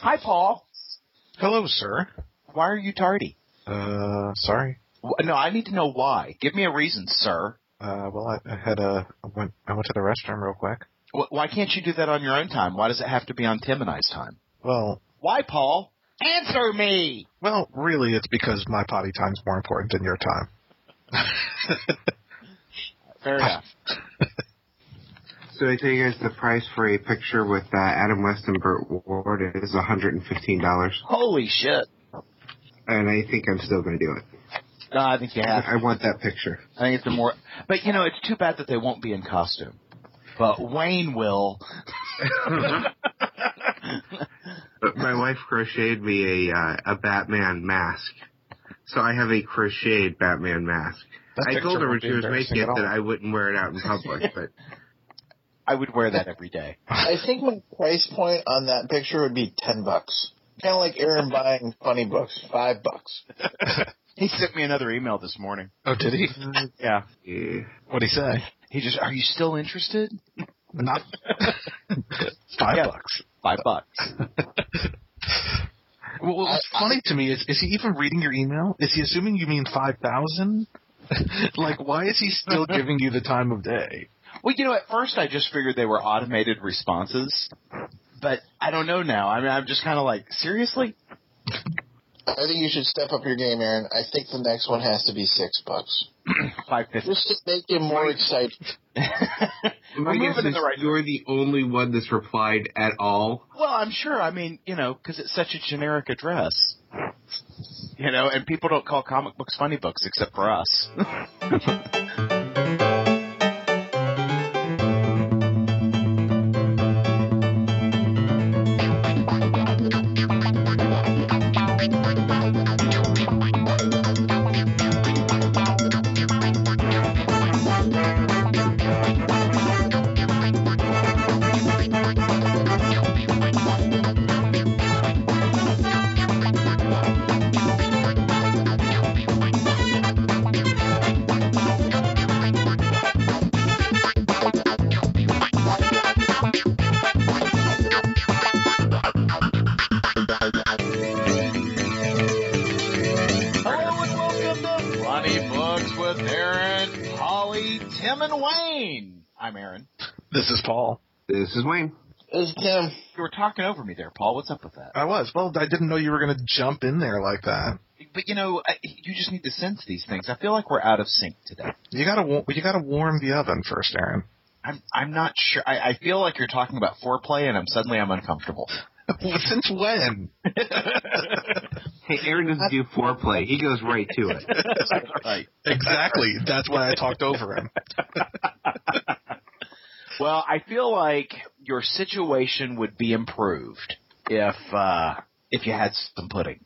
Hi, Paul. Hello, sir. Why are you tardy? Uh, sorry. No, I need to know why. Give me a reason, sir. Uh, well, I, I had a, I went, I went to the restroom real quick. Wh- Why can't you do that on your own time? Why does it have to be on Tim and I's time? Well, Why, Paul? Answer me! well, really, it's because my potty time's more important than your time. Fair enough. So I tell you guys the price for a picture with uh, Adam West and Burt Ward is $115, Holy shit. and I think I'm still going to do it. No, I think you have. I want that picture. I think it's the more, but you know, it's too bad that they won't be in costume. But Wayne will. But my wife crocheted me a uh, a Batman mask, so I have a crocheted Batman mask. That I told her when she was making it that. I wouldn't wear it out in public, but I would wear that every day. I think my price point on that picture would be ten bucks. Kind of like Aaron buying funny books, five bucks. He sent me another email this morning. Oh, did he? Yeah. yeah. What'd he say? He just, are you still interested? Not five Yeah. bucks. Five bucks. Well, what's I- funny to me is, is he even reading your email? Is he assuming you mean five thousand? like, why is he still giving you the time of day? Well, you know, at first I just figured they were automated responses, but I don't know now. I mean, I'm just kind of like, seriously? I think you should step up your game, Aaron. I think the next one has to be six bucks, Five fifty. just to make him more excited. My We're guess is the right you're the only one that's replied at all. Well, I'm sure. I mean, you know, because it's such a generic address. You know, and people don't call comic books funny books except for us. is Wayne. This is Tim. You were talking over me there, Paul. What's up with that? I was. Well, I didn't know you were going to jump in there like that. But you know, I, you just need to sense these things. I feel like we're out of sync today. You gotta, you gotta warm the oven first, Aaron. I'm I'm not sure. I, I feel like you're talking about foreplay, and I'm suddenly I'm uncomfortable. Since when? Hey, Aaron doesn't do foreplay. He goes right to it. Right. exactly. That's why I talked over him. Well, I feel like your situation would be improved if uh if you had some pudding.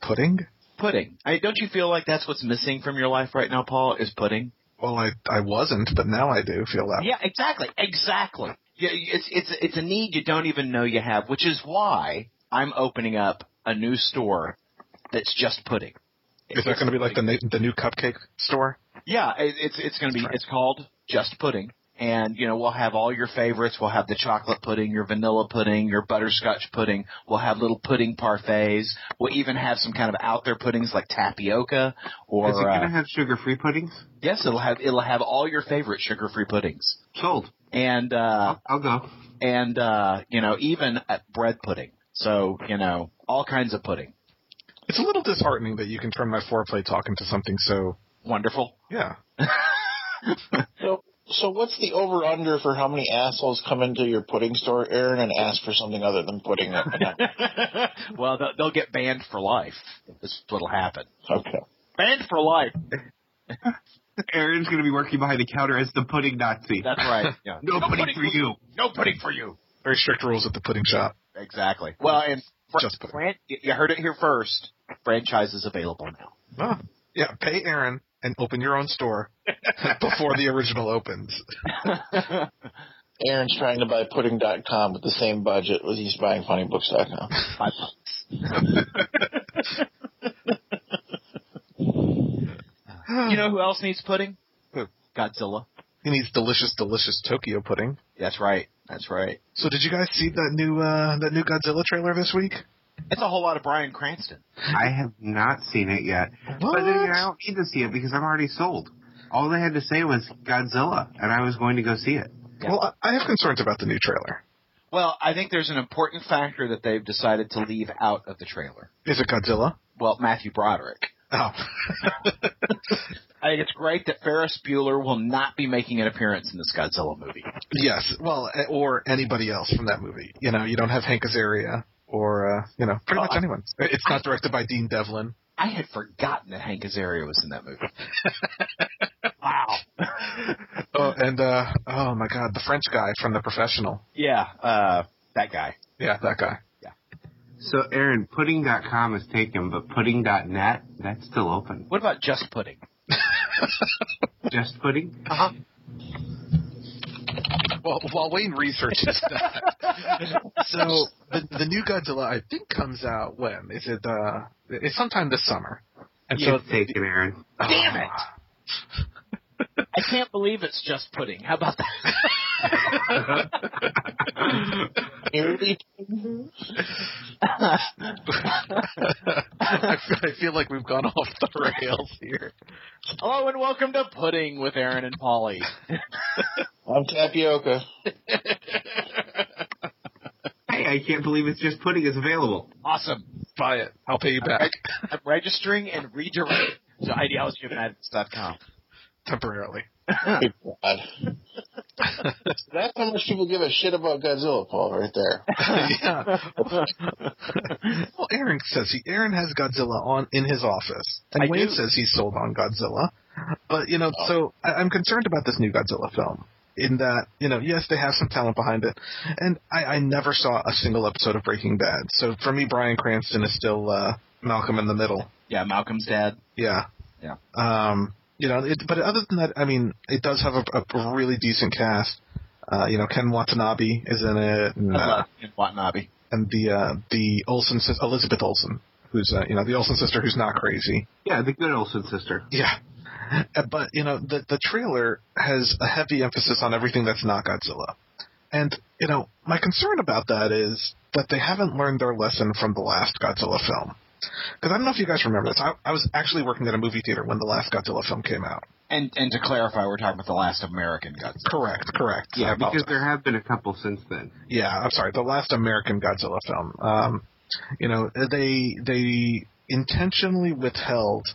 Pudding? Pudding. I, don't you feel like that's what's missing from your life right now, Paul? Is pudding? Well, I I wasn't, but now I do feel that. Yeah, exactly, exactly. Yeah, it's it's it's a need you don't even know you have, which is why I'm opening up a new store that's just pudding. Is that going to be like the the new cupcake store? Yeah, it, it's it's going to be. Right. It's called Just Pudding, and you know we'll have all your favorites. We'll have the chocolate pudding, your vanilla pudding, your butterscotch pudding. We'll have little pudding parfaits. We'll even have some kind of out there puddings like tapioca or is it going to uh, have sugar-free puddings? yes, it'll have it'll have all your favorite sugar free puddings Sold. and uh I'll go. and uh you know even bread pudding. So you know all kinds of pudding. It's a little disheartening that you can turn my foreplay talk into something so Wonderful. yeah. So, so what's the over under for how many assholes come into your pudding store, Aaron, and ask for something other than pudding? well, they'll, they'll get banned for life. This is what'll happen. okay. Banned for life. Aaron's going to be working behind the counter as the pudding Nazi. That's right. Yeah. no, pudding for you. No pudding for you. Very strict rules at the pudding shop. Exactly. Well, and fr- Just pudding. Fran- you heard it here first. Franchise is available now. Oh, yeah. Pay Aaron and open your own store before the original opens. Aaron's trying to buy pudding.com with the same budget as he's buying funnybooks.com. Five bucks. you know who else needs pudding? Who? Godzilla. He needs delicious, delicious Tokyo pudding. That's right. That's right. So, did you guys see that new uh, that new Godzilla trailer this week? It's a whole lot of Bryan Cranston. I have not seen it yet. But then I don't need to see it because I'm already sold. All they had to say was Godzilla, and I was going to go see it. Well, I I have concerns about the new trailer. Well, I think there's an important factor that they've decided to leave out of the trailer. Is it Godzilla? Well, Matthew Broderick. Oh. I think it's great that Ferris Bueller will not be making an appearance in this Godzilla movie. yes. Well, eh, or anybody else from that movie. You know, you don't have Hank Azaria or, uh, you know, pretty Well, much I- anyone. It's not directed by Dean Devlin. I had forgotten that Hank Azaria was in that movie. wow. Oh, and, uh, oh my god, the French guy from The Professional. yeah, uh, that guy. Yeah, that guy. Yeah. So, Aaron, pudding.com is taken, but pudding.net, that's still open. What about Just Pudding? Just pudding? Uh-huh. Well, while Wayne researches that, so the the new Godzilla I think comes out when is it? uh It's sometime this summer. And so It's taken, Aaron. Damn it! I can't believe it's Just Pudding. How about that? Nearly I, feel, I feel like we've gone off the rails here. Hello and welcome to Pudding with Aaron and Polly. I'm tapioca. Hey, I can't believe it's just pudding is available. awesome. Buy it. I'll pay you back I'm registering and redirecting to ideologyofmadness.com. temporarily. Good God. That's how much people give a shit about Godzilla, Paul, right there. yeah. well, Aaron says he Aaron has Godzilla on in his office, and I Wayne do. says he's sold on Godzilla. But you know, so I, I'm concerned about this new Godzilla film. In that, you know, yes, they have some talent behind it, and I, I never saw a single episode of Breaking Bad. So for me, Bryan Cranston is still uh, Malcolm in the Middle. Yeah, Malcolm's dad. Yeah. Yeah. Um, you know, it, but other than that, I mean, it does have a, a really decent cast. Uh, you know, Ken Watanabe is in it, and, I uh, Ken Watanabe. and the uh, the Olsen sis- Elizabeth Olsen, who's uh, you know the Olsen sister who's not crazy. Yeah, the good Olsen sister. Yeah. Uh, But you know the the trailer has a heavy emphasis on everything that's not Godzilla, and you know my concern about that is that they haven't learned their lesson from the last Godzilla film. Because I don't know if you guys remember this. I, I was actually working at a movie theater when the last Godzilla film came out. And and to clarify, we're talking about the last American Godzilla. Correct, correct. Yeah, because there have been a couple since then. Yeah, I'm sorry. The last American Godzilla film. Um, you know, they they intentionally withheld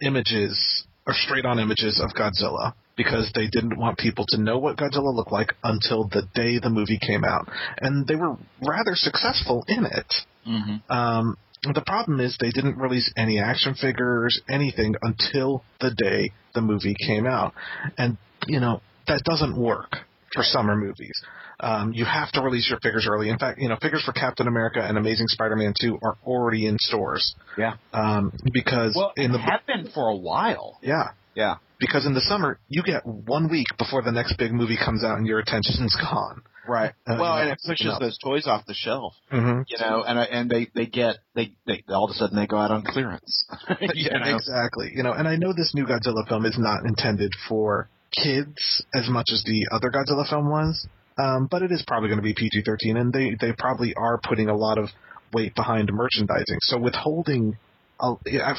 images or straight on images of Godzilla because they didn't want people to know what Godzilla looked like until the day the movie came out, and they were rather successful in it. Mm-hmm. Um, the problem is they didn't release any action figures, anything until the day the movie came out, and you know that doesn't work for summer movies. Um, you have to release your figures early. In fact, you know figures for Captain America and Amazing Spider-Man 2 are already in stores. Yeah. Um, because Well, in the have been for a while. yeah Yeah. because in the summer you get one week before the next big movie comes out and your attention's gone. Right. Uh, well, and it pushes no. those toys off the shelf. Mm-hmm. You know, and I- and they they get they they all of a sudden they go out on clearance. yeah, know? exactly. You know, and I know this new Godzilla film is not intended for kids as much as the other Godzilla film was, um, but it is probably going to be PG-13, and they they probably are putting a lot of weight behind merchandising. So withholding, uh,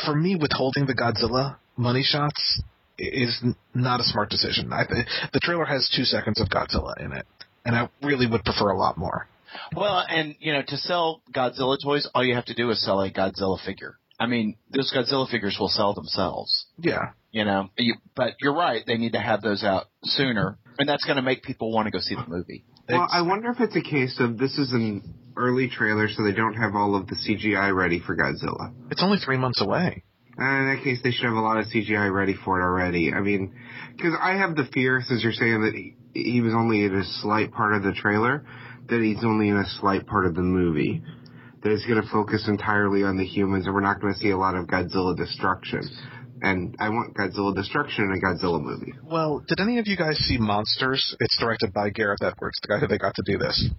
for me, withholding the Godzilla money shots is not a smart decision. I, th- the trailer has two seconds of Godzilla in it, and I really would prefer a lot more. Well, and you know, to sell Godzilla toys, all you have to do is sell a Godzilla figure. I mean, those Godzilla figures will sell themselves. Yeah, You know, you, but you're right; they need to have those out sooner, and that's going to make people want to go see the movie. Well, Ex- I wonder if it's a case of this is an early trailer, so they don't have all of the CGI ready for Godzilla. it's only three months away. Uh, in that case, they should have a lot of CGI ready for it already. I mean, because I have the fear, since you're saying that he, he was only in a slight part of the trailer, that he's only in a slight part of the movie. That it's going to focus entirely on the humans, and we're not going to see a lot of Godzilla destruction. And I want Godzilla destruction in a Godzilla movie. Well, did any of you guys see Monsters? It's directed by Gareth Edwards, the guy who they got to do this.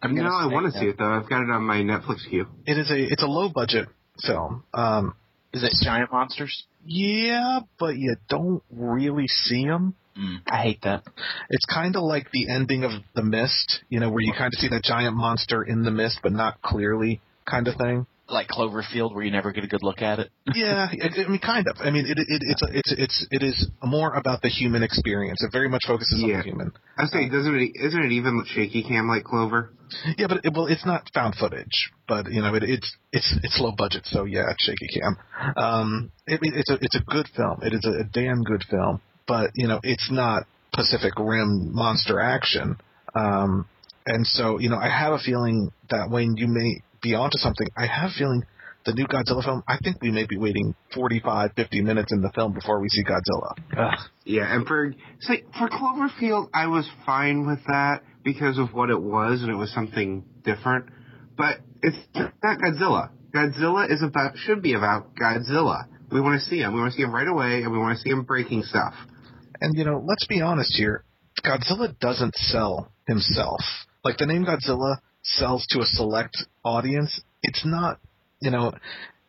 I'm no, I want to see it though. I've got it on my Netflix queue. It is a it's a low budget film. Um, Is it giant monsters? yeah, but you don't really see them. Mm, I hate that. It's kind of like the ending of The Mist, you know, where you kind of see that giant monster in the mist, but not clearly kind of thing. Like Cloverfield, where you never get a good look at it. yeah, I, I mean, kind of. I mean, it, it, it's it's it's it is more about the human experience. It very much focuses on Yeah. the human. I say, doesn't it? Isn't it even shaky cam like Clover? Yeah, but it, well, it's not found footage, but you know, it, it's it's it's low budget, so yeah, it's shaky cam. Um, it, it's a it's a good film. It is a, a damn good film, but you know, it's not Pacific Rim monster action. Um, and so you know, I have a feeling that when you may be onto something, I have a feeling the new Godzilla film. I think we may be waiting 45, 50 minutes in the film before we see Godzilla. Yeah, and for say for Cloverfield, I was fine with that because of what it was, and it was something different. But it's not Godzilla. Godzilla is about should be about Godzilla. We want to see him. We want to see him right away, and we want to see him breaking stuff. And you know, let's be honest here. Godzilla doesn't sell himself. Like the name Godzilla sells to a select audience. It's not, you know,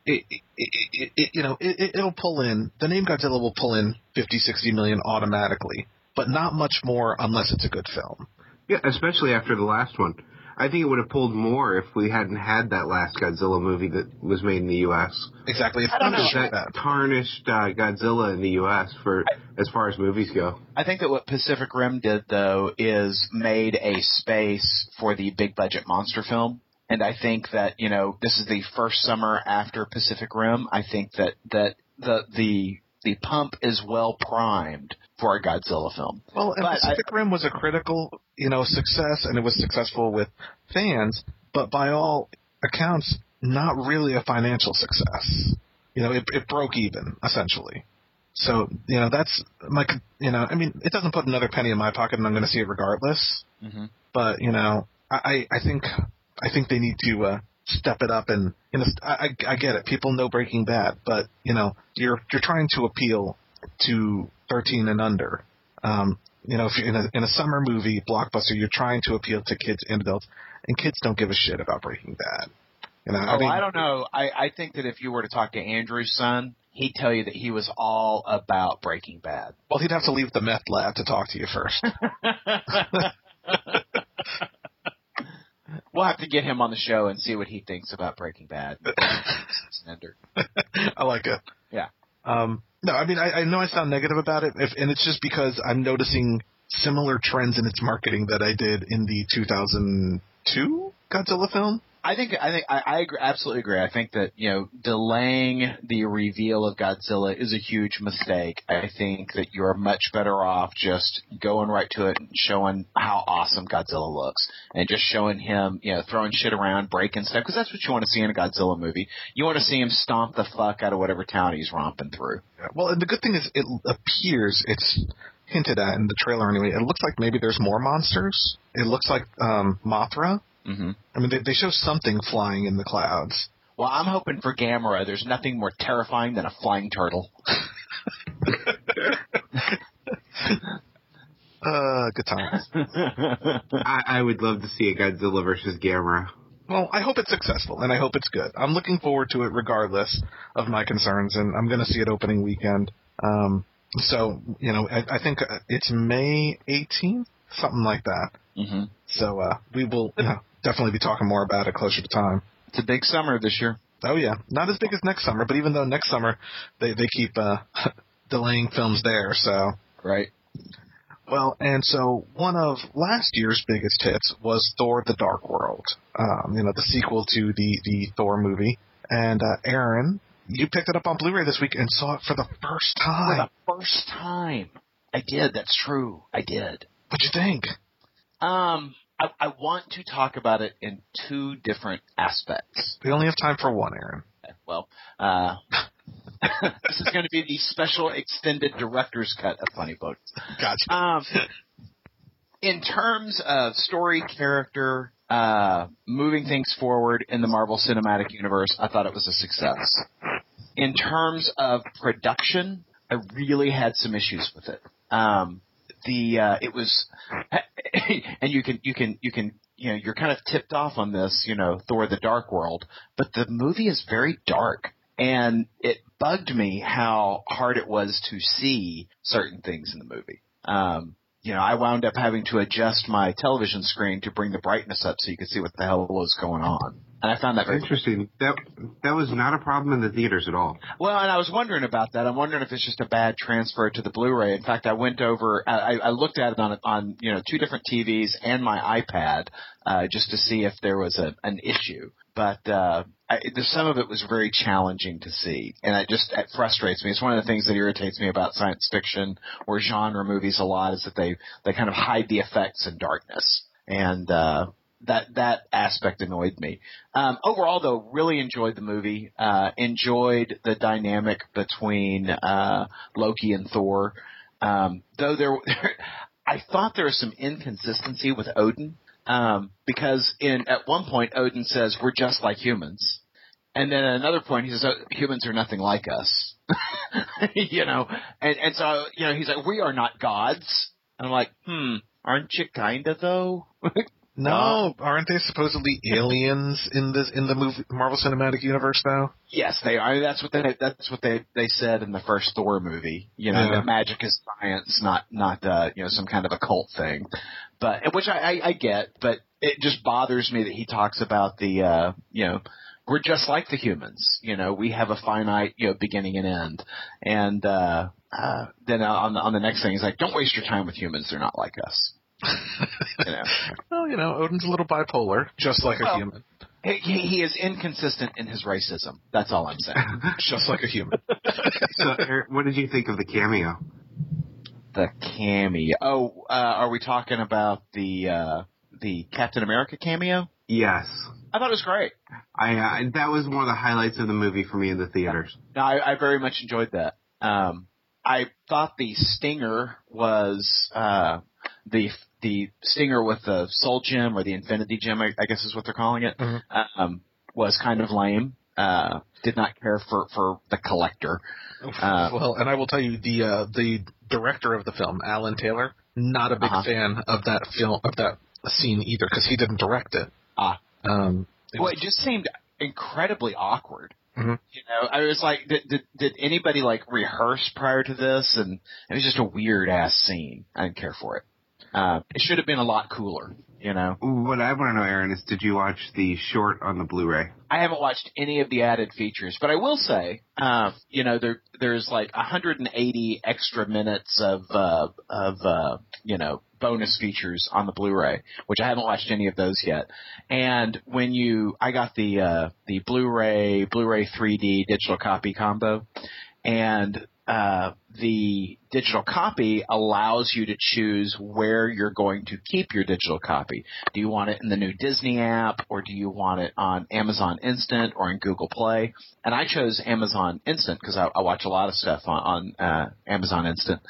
it, it, it, it you know, it, it- it'll pull in. The name Godzilla will pull in 50, 60 million automatically, but not much more unless it's a good film. Yeah, especially after the last one. I think it would have pulled more if we hadn't had that last Godzilla movie that was made in the U.S. Exactly. If I don't know. That that. tarnished uh, Godzilla in the U.S. for as far as movies go. I think that what Pacific Rim did though is made a space for the big budget monster film. And I think that, you know, this is the first summer after Pacific Rim. I think that, that the, the, the pump is well primed for a Godzilla film. Well, and But I- Pacific Rim was a critical, you know, success, and it was successful with fans, but by all accounts, not really a financial success. You know, it, it broke even essentially. So, you know, that's my, you know, I mean, it doesn't put another penny in my pocket, and I'm going to see it regardless. Mm-hmm. But you know, I, I I think, I think they need to uh, step it up, and you know, I, I I get it. People know Breaking Bad, but you know, you're you're trying to appeal to 13 and under. Um, you know, if you're in a in a summer movie blockbuster, you're trying to appeal to kids and adults, and kids don't give a shit about Breaking Bad. You know, Oh, I mean, I don't know. I, I think that if you were to talk to Andrew's son, he'd tell you that he was all about Breaking Bad. well, he'd have to leave the meth lab to talk to you first. we'll have to get him on the show and see what he thinks about Breaking Bad. I like it. Yeah. Um, no, I mean, I, I know I sound negative about it, if, and it's just because I'm noticing similar trends in its marketing that I did in the 2002 Godzilla film. I think I think I, I agree, absolutely agree. I think that you know delaying the reveal of Godzilla is a huge mistake. I think that you are much better off just going right to it and showing how awesome Godzilla looks, and just showing him you know throwing shit around, breaking stuff because that's what you want to see in a Godzilla movie. You want to see him stomp the fuck out of whatever town he's romping through. Well, and the good thing is, it appears it's hinted at in the trailer anyway. It looks like maybe there's more monsters. It looks like um, Mothra. Hmm I mean, they, they show something flying in the clouds. Well, I'm hoping for Gamera. There's nothing more terrifying than a flying turtle. Uh, good times. I, I would love to see a Godzilla versus Gamera. Well, I hope it's successful, and I hope it's good. I'm looking forward to it regardless of my concerns, and I'm going to see it opening weekend. Um, so, you know, I, I think uh, it's May 18th, something like that. hmm So uh, we will you know, definitely be talking more about it closer to time. It's a big summer this year. Oh yeah, not as big as next summer, but even though next summer they they keep uh, delaying films there, so Right. Well, and so one of last year's biggest hits was Thor: The Dark World. Um, you know, the sequel to the the Thor movie. And uh, Aaron, you picked it up on Blu-ray this week and saw it for the first For time. the first time. I did. That's true. I did. What'd you think? Um, I, I want to talk about it in two different aspects. We only have time for one, Aaron. Well, uh, this is going to be the special extended director's cut of Funny Boats. Gotcha. Um, in terms of story, character, uh, moving things forward in the Marvel Cinematic Universe, I thought it was a success. In terms of production, I really had some issues with it. Um, the uh, it was, and you can you can you can you know you're kind of tipped off on this, you know, Thor: The Dark World, but the movie is very dark. And it bugged me how hard it was to see certain things in the movie. Um, you know, I wound up having to adjust my television screen to bring the brightness up so you could see what the hell was going on. And I found that very Interesting. That that was not a problem in the theaters at all. Well, and I was wondering about that. I'm wondering if it's just a bad transfer to the Blu-ray. In fact, I went over, I, I looked at it on on you know two different TVs and my iPad uh, just to see if there was a, an issue. But uh, I, the, some of it was very challenging to see, and it just it frustrates me. It's one of the things that irritates me about science fiction or genre movies a lot is that they they kind of hide the effects in darkness, and uh, that that aspect annoyed me. Um, overall, though, really enjoyed the movie. Uh, enjoyed the dynamic between uh, Loki and Thor. Um, though there, I thought there was some inconsistency with Odin um, because in at one point Odin says we're just like humans, and then at another point he says oh, humans are nothing like us. you know, and and so you know he's like we are not gods. And I'm like, hmm, aren't you kinda though? No, aren't they supposedly aliens in this in the movie Marvel Cinematic Universe though? Yes, they are. That's what they that's what they they said in the first Thor movie. You know, Yeah. that magic is science, not not uh, you know some kind of occult thing. But which I, I I get, but it just bothers me that he talks about the uh you know we're just like the humans. You know, we have a finite you know beginning and end, and uh, uh then on the on the next thing he's like, don't waste your time with humans. They're not like us. You know. Well, you know, Odin's a little bipolar, just like a human. He, he he is inconsistent in his racism. That's all I'm saying. Just like a human. So, Eric, what did you think of the cameo? The cameo. Oh, uh, are we talking about the uh, the Captain America cameo? Yes, I thought it was great. I uh, that was one of the highlights of the movie for me in the theaters. No, I, I very much enjoyed that. Um, I thought the stinger was uh, the the stinger with the soul gem or the infinity gem, I, I guess is what they're calling it. Mhm. Um, was kind of lame. Uh, did not care for for the collector. Uh, well, and I will tell you the uh, the director of the film, Alan Taylor, not a big Uh-huh. fan of that film of that scene either because he didn't direct it. Ah. Um, it Well, was- it just seemed incredibly awkward. Mhm. You know, I was like, did, did did anybody like rehearse prior to this? And it was just a weird ass scene. I didn't care for it. Uh, it should have been a lot cooler. You know, What I want to know, Aaron, is did you watch the short on the Blu-ray? I haven't watched any of the added features, but I will say, uh, you know, there there's like 180 extra minutes of uh, of uh, you know bonus features on the Blu-ray, which I haven't watched any of those yet. And when you, I got the uh, the Blu-ray Blu-ray 3D digital copy combo, and uh, the digital copy allows you to choose where you're going to keep your digital copy. Do you want it in the new Disney app, or do you want it on Amazon Instant or in Google Play? And I chose Amazon Instant because I, I watch a lot of stuff on, on uh, Amazon Instant.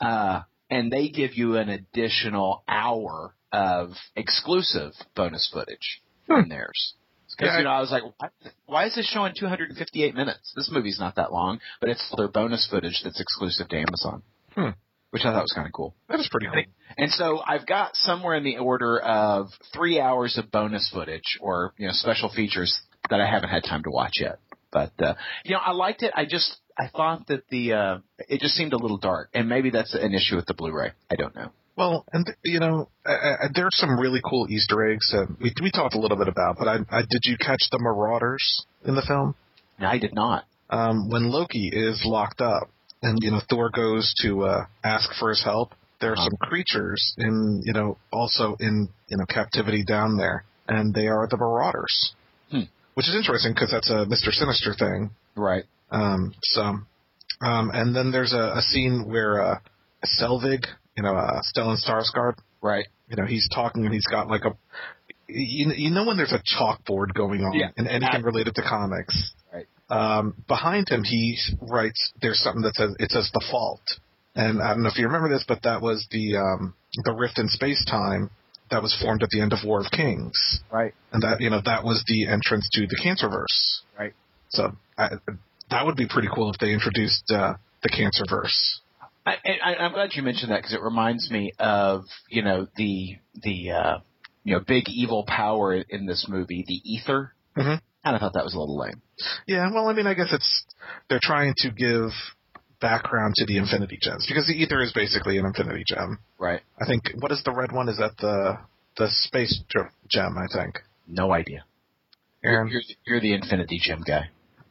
Uh, and they give you an additional hour of exclusive bonus footage in theirs. Because Yeah, you know, I was like, why, why is this showing 258 minutes? This movie's not that long, but it's their bonus footage that's exclusive to Amazon, Hmm. which I thought was kind of cool. that is pretty cool. And so I've got somewhere in the order of three hours of bonus footage or you know special features that I haven't had time to watch yet. But uh, you know, I liked it. I just I thought that the uh, it just seemed a little dark, and maybe that's an issue with the Blu-ray. I don't know. Well, and you know, uh, uh, there are some really cool Easter eggs that we we talked a little bit about. But I, I did you catch the Marauders in the film? No, I did not. Um, when Loki is locked up, and you know Thor goes to uh, ask for his help, there are Uh-huh. some creatures in you know also in you know captivity down there, and they are the Marauders, Hmm. which is interesting because that's a Mister Sinister thing. Right. Um, so, um, and then there's a, a scene where uh, Selvig, you know, uh, Stellan Skarsgård, Right. you know, he's talking and he's got like a, you, you know, when there's a chalkboard going on Yeah. and anything related to comics. Right. Um, behind him, he writes, there's something that says, it says the fault. And I don't know if you remember this, but that was the, um, the rift in space time that was formed at the end of War of Kings. Right. And that, you know, that was the entrance to the Cancerverse. Right. So I, that would be pretty cool if they introduced, uh, the Cancerverse. I, I, I'm glad you mentioned that because it reminds me of you know the the uh, you know big evil power in this movie, the Ether. Mhm. Kind of thought that was a little lame. Yeah, well, I mean, I guess it's they're trying to give background to the Infinity Gems because the Ether is basically an Infinity Gem. Right. I think what is the red one? Is that the the space gem? I think. No idea. Aaron? You're, you're the Infinity Gem guy.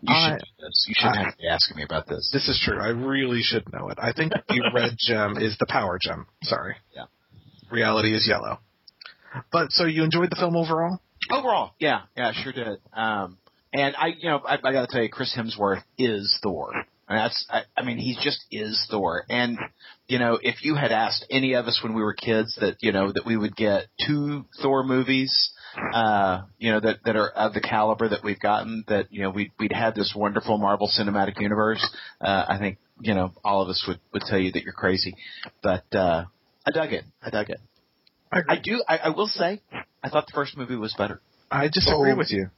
You should know this. You shouldn't I- have to be asking me about this. This is true. I really should know it. I think the red gem is the power gem. Sorry. Yeah. Reality is yellow. But so you enjoyed the film overall? Overall, yeah, yeah, sure did. Um, and I, you know, I, I got to tell you, Chris Hemsworth is Thor. And that's, I, I mean, he just is Thor. And you know, if you had asked any of us when we were kids that you know that we would get two Thor movies, uh, you know, that that are of the caliber that we've gotten, that you know we'd we'd had this wonderful Marvel Cinematic Universe, uh, I think you know all of us would would tell you that you're crazy. But uh, I dug it. I dug it. I I do. I, I will say, I thought the first movie was better. I disagree Oh. with you.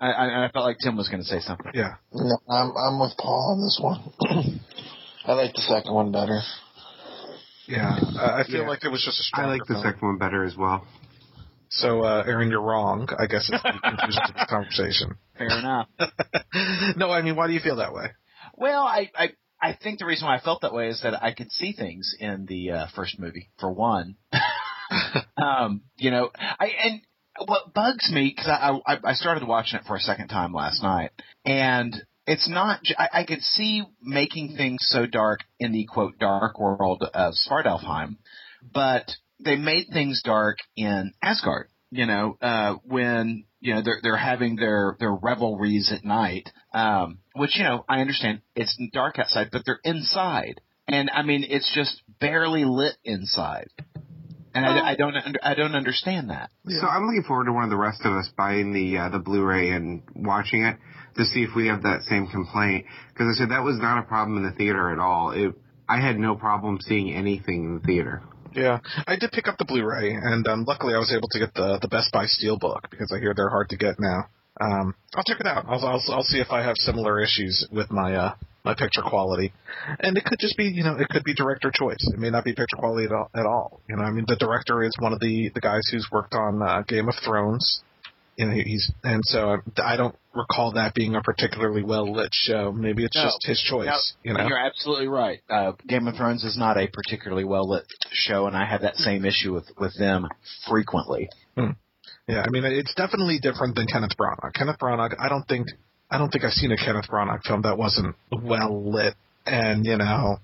I, I, I felt like Tim was going to say something. Yeah. No, I'm I'm with Paul on this one. I like the second one better. Yeah. Uh, I feel Yeah. like it was just a I stronger like the film. second one better as well. So, uh, Aaron, you're wrong. I guess it's the conclusion to this conversation. Fair enough. no, I mean, why do you feel that way? Well, I, I I think the reason why I felt that way is that I could see things in the uh, first movie. For one, um, you know, I and what bugs me because I, I I started watching it for a second time last night, and it's not. I, I could see making things so dark in the quote dark world of Svartalfheim, but they made things dark in Asgard. You know, uh, when you know they're they're having their their revelries at night, um, which you know I understand it's dark outside, but they're inside, and I mean it's just barely lit inside, and I, I don't I don't understand that. So I'm looking forward to one of the rest of us buying the uh, the Blu-ray and watching it to see if we have that same complaint. Because I said that was not a problem in the theater at all. It, I had no problem seeing anything in the theater. Yeah, I did pick up the Blu-ray, and um, luckily I was able to get the the Best Buy Steelbook because I hear they're hard to get now. Um, I'll check it out. I'll, I'll I'll see if I have similar issues with my uh my picture quality, and it could just be you know it could be director choice. It may not be picture quality at all. At all. You know, I mean the director is one of the the guys who's worked on uh, Game of Thrones. You know, he's and so I don't recall that being a particularly well lit show. Maybe it's No. just his choice. you know, You're absolutely right. Uh, Game of Thrones is not a particularly well lit show, and I have that same issue with with them frequently. Yeah, I mean it's definitely different than Kenneth Branagh. Kenneth Branagh, I don't think I don't think I've seen a Kenneth Branagh film that wasn't well lit and you know,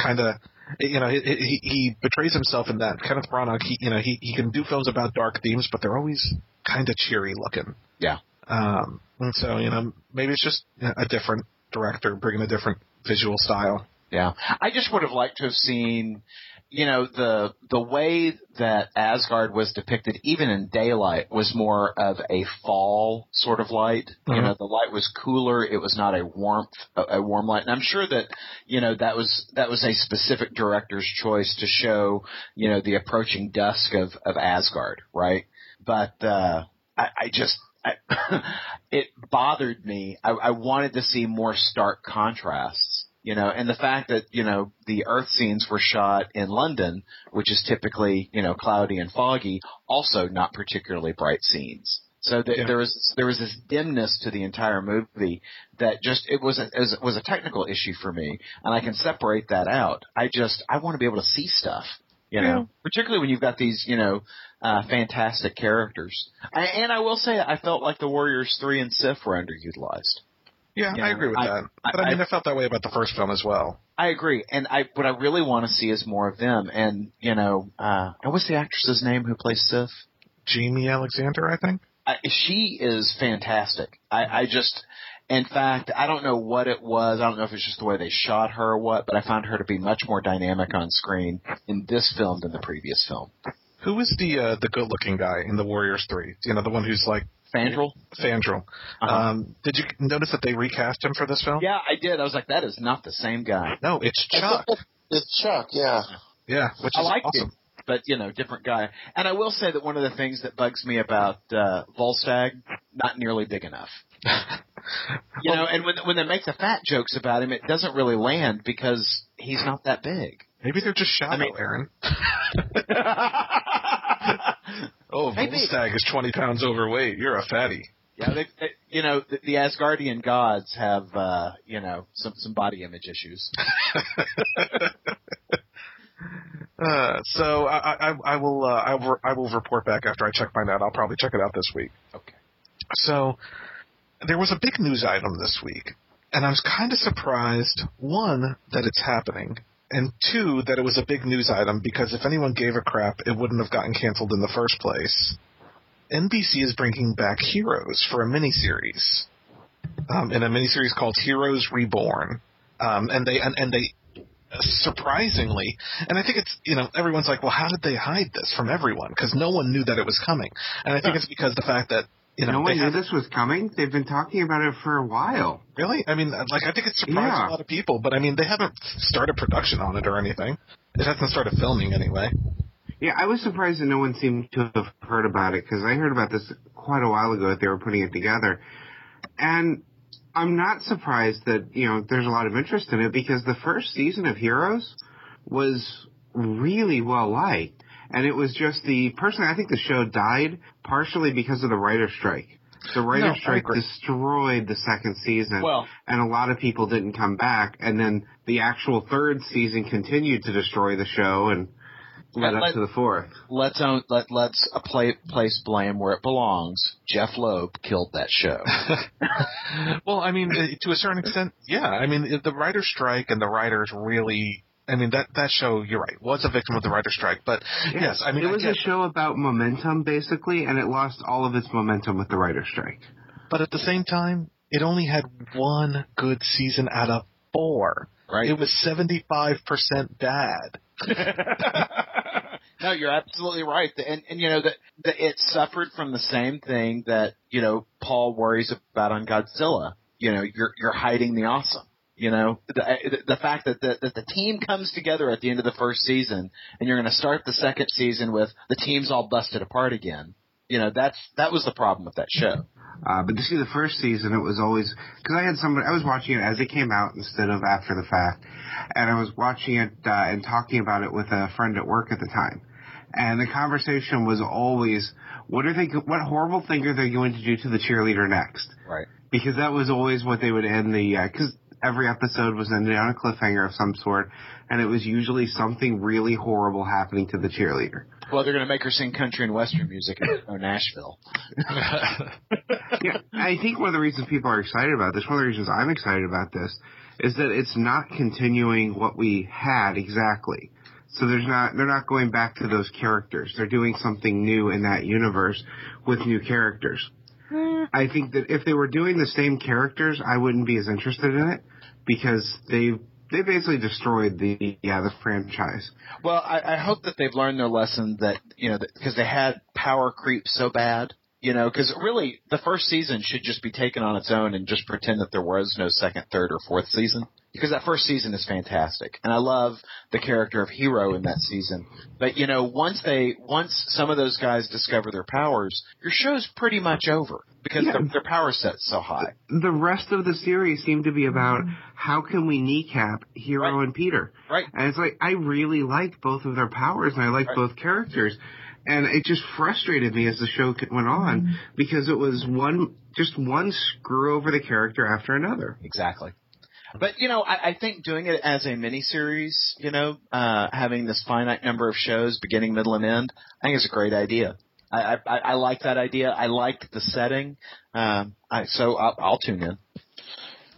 kind of you know he, he he betrays himself in that. Kenneth Branagh, he you know he he can do films about dark themes, but they're always kind of cheery looking. Yeah. Um, and so you know maybe it's just a different director bringing a different visual style. Yeah, I just would have liked to have seen, you know, the the way that Asgard was depicted, even in daylight, was more of a fall sort of light. You Mhm. know, the light was cooler. It was not a warmth, a, a warm light. And I'm sure that, you know, that was that was a specific director's choice to show, you know, the approaching dusk of of Asgard, right? But uh, I, I just. I, it bothered me. I, I wanted to see more stark contrasts you know, and the fact that, you know, the earth scenes were shot in London, which is typically, you know, cloudy and foggy, also not particularly bright scenes. So that Yeah. there was there was this dimness to the entire movie that just it was a, it was a technical issue for me, and I can separate that out. I just I want to be able to see stuff, you know, Yeah. particularly when you've got these you know uh, fantastic characters. I, and I will say I felt like the Warriors three and Sif were underutilized. Yeah, Yeah, I agree with I- that. I- But I mean, I- I felt that way about the first film as well. I agree, and I what I really want to see is more of them. And you know, uh, and what's the actress's name who plays Sif? Jaimie Alexander, I think. I, she is fantastic. I, I just, in fact, I don't know what it was. I don't know if it's just the way they shot her or what, but I found her to be much more dynamic on screen in this film than the previous film. Who is the uh, the good looking guy in the Warriors Three? You know, the one who's like Fandral? Fandral. Uh-huh. Um, did you notice that they recast him for this film? yeah, I did. I was like, that is not the same guy. No, it's Chuck. It's Chuck, yeah. Yeah, which is I like awesome. him, but you know, different guy. And I will say that one of the things that bugs me about uh, Volstagg, not nearly big enough. You know, and when when they make the fat jokes about him, it doesn't really land because he's not that big. Maybe they're just shallow, I mean- Aaron. Oh, Maybe. Volstagg is twenty pounds overweight. You're a fatty. yeah, they, they, you know, the, the Asgardian gods have uh, you know some some body image issues. Uh, so I, I, I will uh, I will I will report back after I check mine out. I'll probably check it out this week. Okay. So there was a big news item this week, and I was kind of surprised. One that it's happening, and two that it was a big news item because if anyone gave a crap, it wouldn't have gotten canceled in the first place. NBC is bringing back Heroes for a miniseries, um, in a miniseries called Heroes Reborn, um, and they and, and they surprisingly, and I think it's you know everyone's like, well, how did they hide this from everyone? Because no one knew that it was coming, and I think it's because the fact that you know no one knew this was coming. They've been talking about it for a while. Really? I mean, like I think it surprised Yeah. a lot of people, but I mean, they haven't started production on it or anything. It hasn't started filming anyway. Yeah, I was surprised that no one seemed to have heard about it because I heard about this quite a while ago that they were putting it together, and I'm not surprised that you know there's a lot of interest in it because the first season of Heroes was really well liked, and it was just the personally I think the show died partially because of the writer strike. The writer No, strike destroyed the second season, Well- and a lot of people didn't come back. And then the actual third season continued to destroy the show and led Let- up to the fourth. Let's own, let let's uh, play, place blame where it belongs. Jeph Loeb killed that show. well, I mean, to a certain extent, yeah. I mean, the writer's strike and the writers really. I mean, that that show, you're right, was a victim of the writer's strike. But yes, I mean, it was a show about momentum, basically, and it lost all of its momentum with the writer strike. but at the same time, it only had one good season out of four. Right. It was 75% bad. no, you're absolutely right. And and you know that it suffered from the same thing that you know Paul worries about on Godzilla. You know, you're you're hiding the awesome. You know, the the fact that the that the team comes together at the end of the first season, and you're going to start the second season with the team's all busted apart again. You know, that's that was the problem with that show. Uh, but to see the first season, it was always because I had somebody. I was watching it as it came out instead of after the fact, and I was watching it uh, and talking about it with a friend at work at the time. And the conversation was always, "What are they? What horrible thing are they going to do to the cheerleader next?" Right. Because that was always what they would end the. Because every episode was ended on a cliffhanger of some sort, and it was usually something really horrible happening to the cheerleader. Well, they're going to make her sing country and western music in Nashville. yeah, I think one of the reasons people are excited about this, one of the reasons I'm excited about this, is that it's not continuing what we had exactly. So there's not, they're not going back to those characters. They're doing something new in that universe with new characters. Hmm. I think that if they were doing the same characters, I wouldn't be as interested in it because they they basically destroyed the yeah the franchise. Well, I, I hope that they've learned their lesson that you know because they had power creep so bad. You know, because really the first season should just be taken on its own and just pretend that there was no second, third, or fourth season. Because that first season is fantastic, and I love the character of Hiro in that season. But you know, once they once some of those guys discover their powers, your show's pretty much over because Yeah. their, their power set's so high. The rest of the series seemed to be about how can we kneecap Hiro Right. and Peter. Right. And it's like I really liked both of their powers and I liked Right. both characters. And it just frustrated me as the show went on mm-hmm. because it was one just one screw over the character after another. Exactly. But you know, I, I think doing it as a miniseries, you know, uh, having this finite number of shows, beginning, middle, and end, I think is a great idea. I, I, I like that idea. I like the setting. Um, I, so I'll, I'll tune in.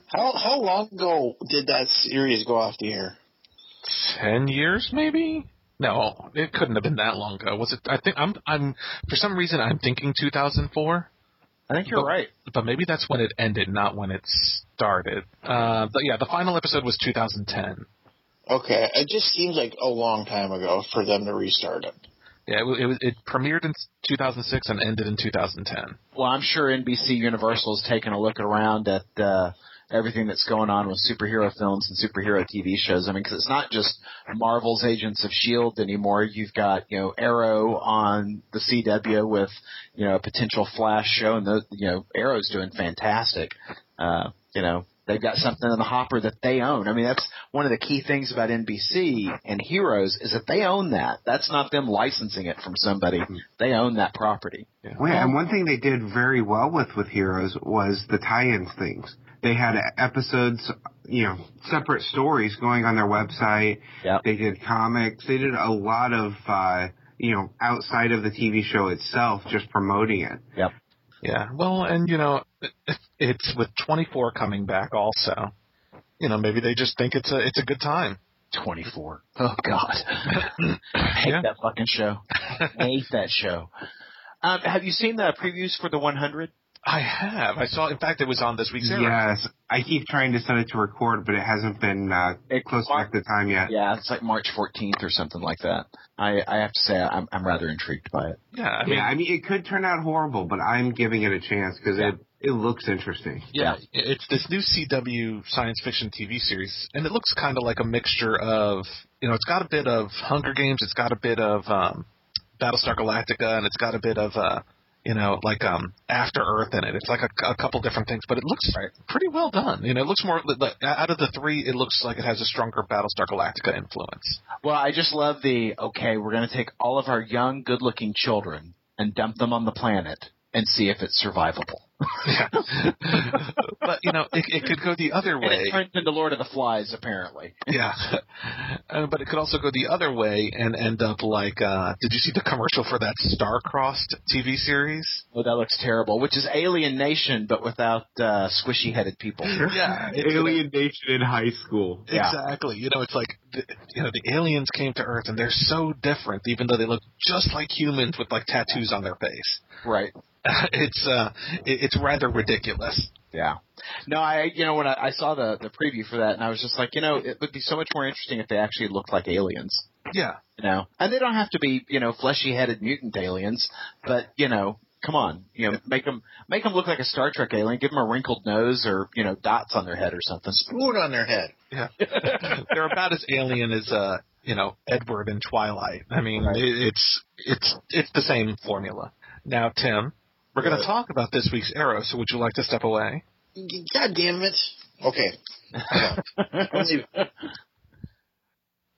How how long ago did that series go off the air? Ten years, maybe? No, it couldn't have been that long ago. Was it? I think I'm. I'm. For some reason, I'm thinking 2004. I think you're But- right. But maybe that's when it ended, not when it started. Uh, but yeah, the final episode was 2010. Okay, it just seems like a long time ago for them to restart it. Yeah, it, wa- it, it premiered in 2006 and ended in 2010. Well, I'm sure NBC Universal's taken a look around at uh, everything that's going on with superhero films and superhero TV shows. I mean, because it's not just Marvel's Agents of Shield anymore. You've got you know Arrow on the CW with you know a potential Flash show, and the you know Arrow's doing fantastic. Uh, you know. They've got something in the hopper that they own. I mean, that's one of the key things about NBC and Heroes is that they own that. That's not them licensing it from somebody. They own that property. Well, yeah, and one thing they did very well with with Heroes was the tie-ins things. They had episodes, you know, separate stories going on their website. Yep. They did comics. They did a lot of, uh, you know, outside of the TV show itself, just promoting it. Yep. Yeah. Well, and you know, it- it's with 24 coming back also. You know, maybe they just think it's a it's a good time. 24. Oh God, hate Yeah. that fucking show. I hate that show. Um, have you seen the previews for the 100? I have. I saw. In fact, it was on this week's. Arrow. Yes, I keep trying to set it to record, but it hasn't been uh, It- close enough to time yet. Yeah, it's like March 14th or something like that. I, I have to say I'm, I'm rather intrigued by it. Yeah. I mean, yeah, I mean, it could turn out horrible, but I'm giving it a chance because Yeah. it it looks interesting. Yeah, it's this new CW science fiction TV series, and it looks kind of like a mixture of, you know, it's got a bit of Hunger Games, it's got a bit of um, Battlestar Galactica, and it's got a bit of, uh, you know, like um, After Earth in it. It's like a, a couple different things, but it looks Right. pretty well done. You know, it looks more like, out of the three, it looks like it has a stronger Battlestar Galactica influence. Well, I just love the okay. We're going to take all of our young, good-looking children and dump them on the planet and see if it's survivable. Yeah. but you know, it, it could go the other And way. it turns into Lord of the Flies, apparently. Yeah, uh, but it could also go the other way and end up like. uh Did you see the commercial for that Star-Crossed TV series? Oh, that looks terrible. Which is Alien Nation, but without uh, squishy-headed people. Yeah, it's Alien Nation in high school. Yeah. Exactly. You know, it's like the, you know the aliens came to Earth and they're so different, even though they look just like humans with like tattoos on their face. Right. it's uh, it, it's rather ridiculous. Yeah. No, I you know when I, I saw the the preview for that, and I was just like, you know, it would be so much more interesting if they actually looked like aliens. Yeah, You know, and they don't have to be you know fleshy-headed mutant aliens, but you know, come on, you know, make them make them look like a Star Trek alien. Give them a wrinkled nose or you know dots on their head or something. Spoon on their head. yeah. they're about as alien as uh, you know, Edward in Twilight. I mean, Right. it, it's it's it's the same formula. Now, Tim, we're going to talk about this week's Arrow. So, would you like to step away? God damn it. Okay. I'm.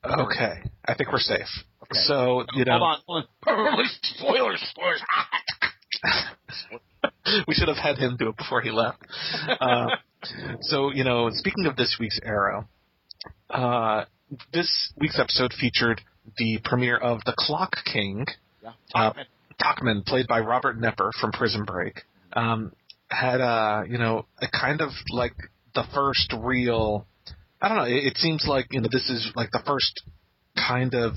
Okay, I think we're safe. Okay. So, you know, Hold on, hold on. spoilers, spoilers. we should have had him do it before he left. Uh, so, you know, speaking of this week's Arrow, uh, this week's episode featured the premiere of The Clock King, Yeah. Uh, Tockman, played by Robert Knepper from Prison Break, um, had, uh, you know, a kind of like the first real, I don't know, it, it seems like, you know, this is like the first kind of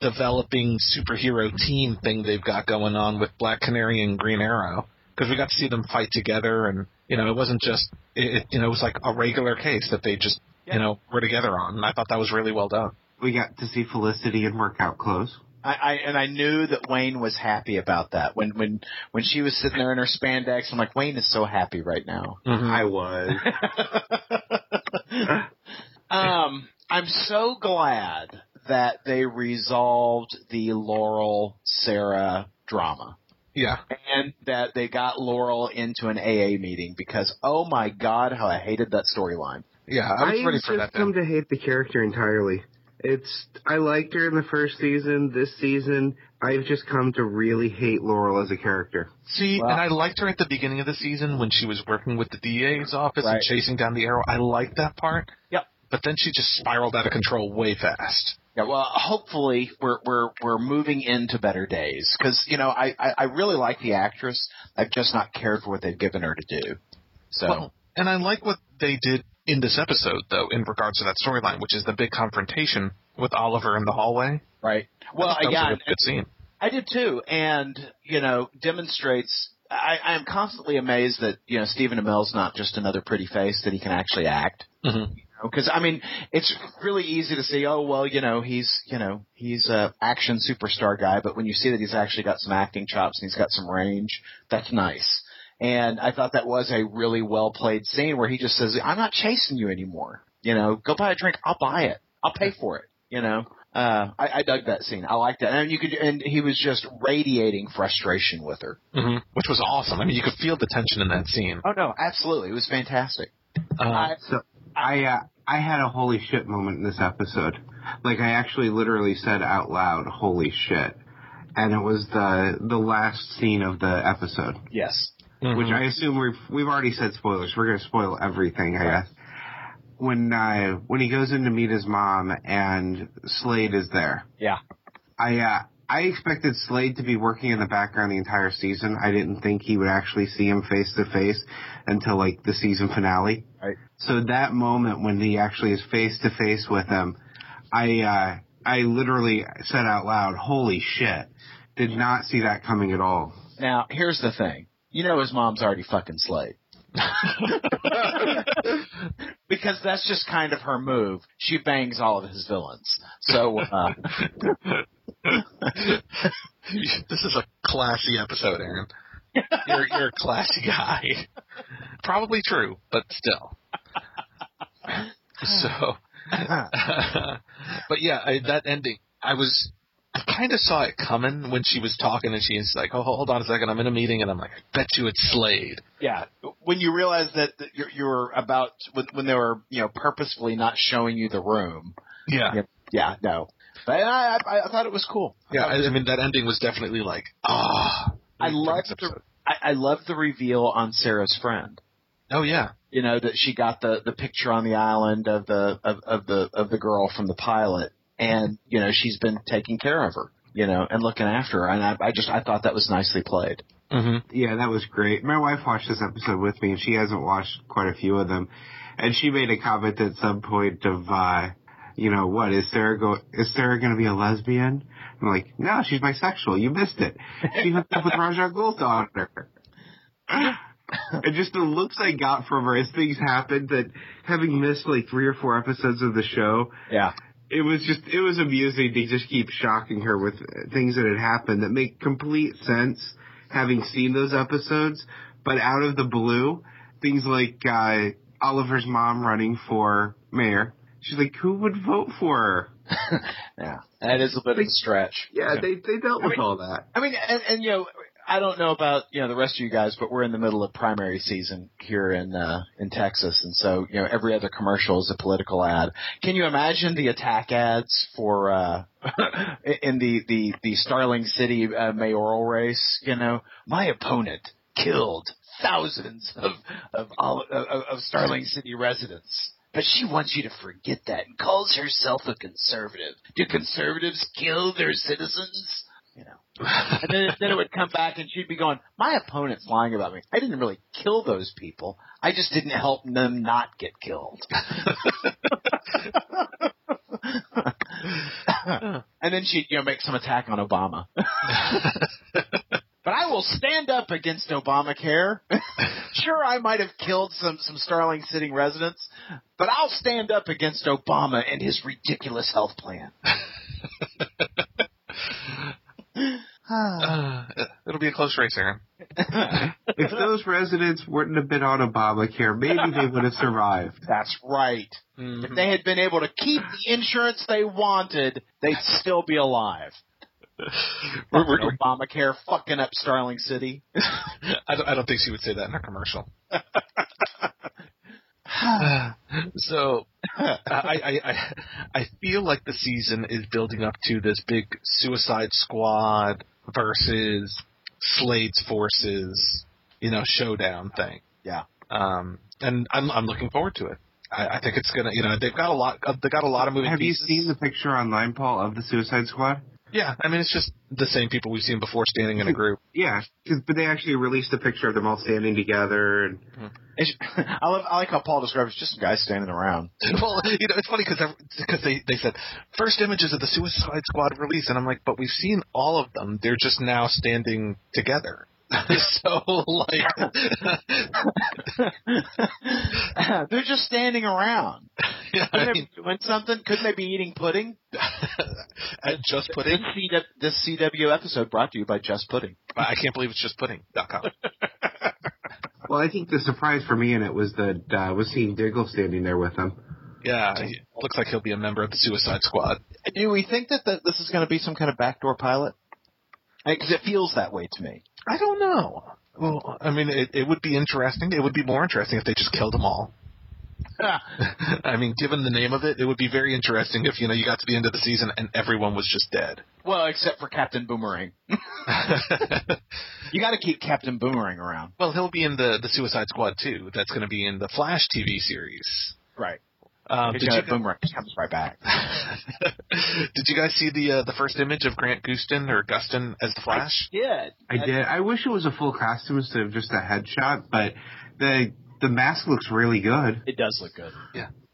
developing superhero team thing they've got going on with Black Canary and Green Arrow because we got to see them fight together and you know it wasn't just it, you know it was like a regular case that they just you know were together on and I thought that was really well done. We got to see Felicity in workout clothes. I, I and I knew that Wayne was happy about that when when when she was sitting there in her spandex. I'm like, Wayne is so happy right now. I was. um, I'm so glad that they resolved the Laurel Sarah drama. Yeah, And that they got Laurel into an AA meeting because oh my god, how I hated that storyline. yeah, I was ready I've for just that. come to hate the character entirely. It's I liked her in the first season. This season, I've just come to really hate Laurel as a character. See, Well- and I liked her at the beginning of the season when she was working with the DA's office and chasing down the arrow. I liked that part. Yep. But then she just spiraled out of control way fast. Yeah, well, hopefully we're we're we're moving into better days because you know I, I I really like the actress. I've just not cared for what they've given her to do. So Well, and I like what they did in this episode, though, in regards to that storyline, which is the big confrontation with Oliver in the hallway. right. Well, I thought that a really good scene. I did too, and you know demonstrates. I, I am constantly amazed that you know Stephen Amell's not just another pretty face; that he can actually act. Mm-hmm. Because I mean, it's really easy to say, oh well, you know, he's you know he's a action superstar guy, but when you see that he's actually got some acting chops and he's got some range, that's nice. And I thought that was a really well played scene where he just says, "I'm not chasing you anymore. You know, go buy a drink. I'll buy it. I'll pay for it. You know." Uh, I, I dug that scene. I liked it, and you could, and he was just radiating frustration with her. Mm-hmm. Which was awesome. I mean, you could feel the tension in that scene. Oh no, absolutely, it was fantastic. Uh, I, So I uh, I had a holy shit moment in this episode. Like I actually literally said out loud, "Holy shit!" And it was the the last scene of the episode, yes, mhm. which I assume we've we've already said spoilers. We're gonna spoil everything, I guess. When uh, when he goes in to meet his mom and Slade is there, yeah, I uh, I expected Slade to be working in the background the entire season. I didn't think he would actually see him face to face until like the season finale. Right. So that moment when he actually is face to face with him, I uh, I literally said out loud, "Holy shit!" Did not see that coming at all. Now, here's the thing. You know his mom's already fucking Slade. because that's just kind of her move. She bangs all of his villains. So, uh, this is a classy episode, Aaron. You're you're a classy guy. Probably true, but still. So, but yeah, I, that ending, I was, I kind of saw it coming when she was talking, and she's like, "Oh, hold on a second, I'm in a meeting," and I'm like, "I bet you it's Slade." yeah, when you realize that, that you're, you're about when, they were you know purposefully not showing you the room. Yeah, Yeah, yeah no. But I, I, I thought it was cool. yeah. I, I mean, that ending was definitely like, ah. I from loved the. I, I loved the reveal on Sarah's friend. Oh yeah, You know that she got the the picture on the island of the of, of the of the girl from the pilot, and you know she's been taking care of her, you know, and looking after her, and I, I just I thought that was nicely played. mm-hmm. Yeah, that was great. My wife watched this episode with me, and she hasn't watched quite a few of them. And she made a comment at some point of, uh, you know, what is Sarah go? Is Sarah going to be a lesbian? I'm like, no, she's bisexual. You missed it. She hooked up with Ra's al Ghul's daughter. and just the looks I got from her as things happened, that having missed like three or four episodes of the show, Yeah, it was just it was amusing to just keep shocking her with things that had happened that make complete sense having seen those episodes. But out of the blue things like uh oliver's mom running for mayor she's like who would vote for her? Yeah, that is a bit of a stretch. yeah they they dealt with all that. I mean, and, and you know, I don't know about you know the rest of you guys, but we're in the middle of primary season here in uh, in Texas, and so you know every other commercial is a political ad. Can you imagine the attack ads for uh, in the the the Starling City uh, mayoral race? You know, my opponent killed thousands of of all of, of Starling City residents. But she wants you to forget that and calls herself a conservative. Do conservatives kill their citizens? You know. And then, then it would come back and she'd be going, my opponent's lying about me. I didn't really kill those people. I just didn't help them not get killed. and then she'd, you know, make some attack on Obama. but I will stand up against Obamacare. sure, I might have killed some, some Starling City residents, but I'll stand up against Obama and his ridiculous health plan. Uh, it'll be a close race, Aaron. if those residents wouldn't have been on obamacare maybe they would have survived That's right. If they had been able to keep the insurance they wanted, they'd still be alive. We're- we're- Obamacare fucking up Starling City. I don't, I don't think she would say that in her commercial. so I, I I I feel like the season is building up to this big Suicide Squad versus Slade's forces, you know, showdown thing. Yeah. Um, and I'm I'm looking forward to it. I, I think it's gonna, you know, they've got a lot. uh, They got a lot of moving have you seen the picture online paul of the suicide squad Yeah, I mean, it's just the same people we've seen before standing in a group. yeah 'cause- but they actually released a picture of them all standing together and mm-hmm. It's, I love. I like how Paul describes it, just some guys standing around. well, you know, it's funny because because they they said first images of the Suicide Squad release, and I'm like, but we've seen all of them. They're just now standing together. so like, They're just standing around. yeah, I Couldn't mean, they win something? Couldn't they be eating pudding? and just pudding. This, CW, this CW episode brought to you by Just Pudding. I can't believe it's just pudding.com. Well, I think the surprise for me in it was that uh, was seeing Diggle standing there with them. Yeah, it looks like he'll be a member of the Suicide Squad. Do we think that the, this is going to be some kind of backdoor pilot? Because it feels that way to me. I don't know. Well, I mean, it, it would be interesting. It would be more interesting if they just killed them all. I mean, given the name of it, it would be very interesting if you know you got to the end of the season and everyone was just dead. well, except for Captain Boomerang. You got to keep Captain Boomerang around. well, he'll be in the the Suicide Squad too. That's going to be in the Flash TV series. Right. Um, Did did, you, boomerang comes right back. did you guys see the uh, the first image of Grant Gustin or Gustin as the Flash? Yeah, I did. I wish it was a full costume instead of just a headshot, but the the mask looks really good. It does look good.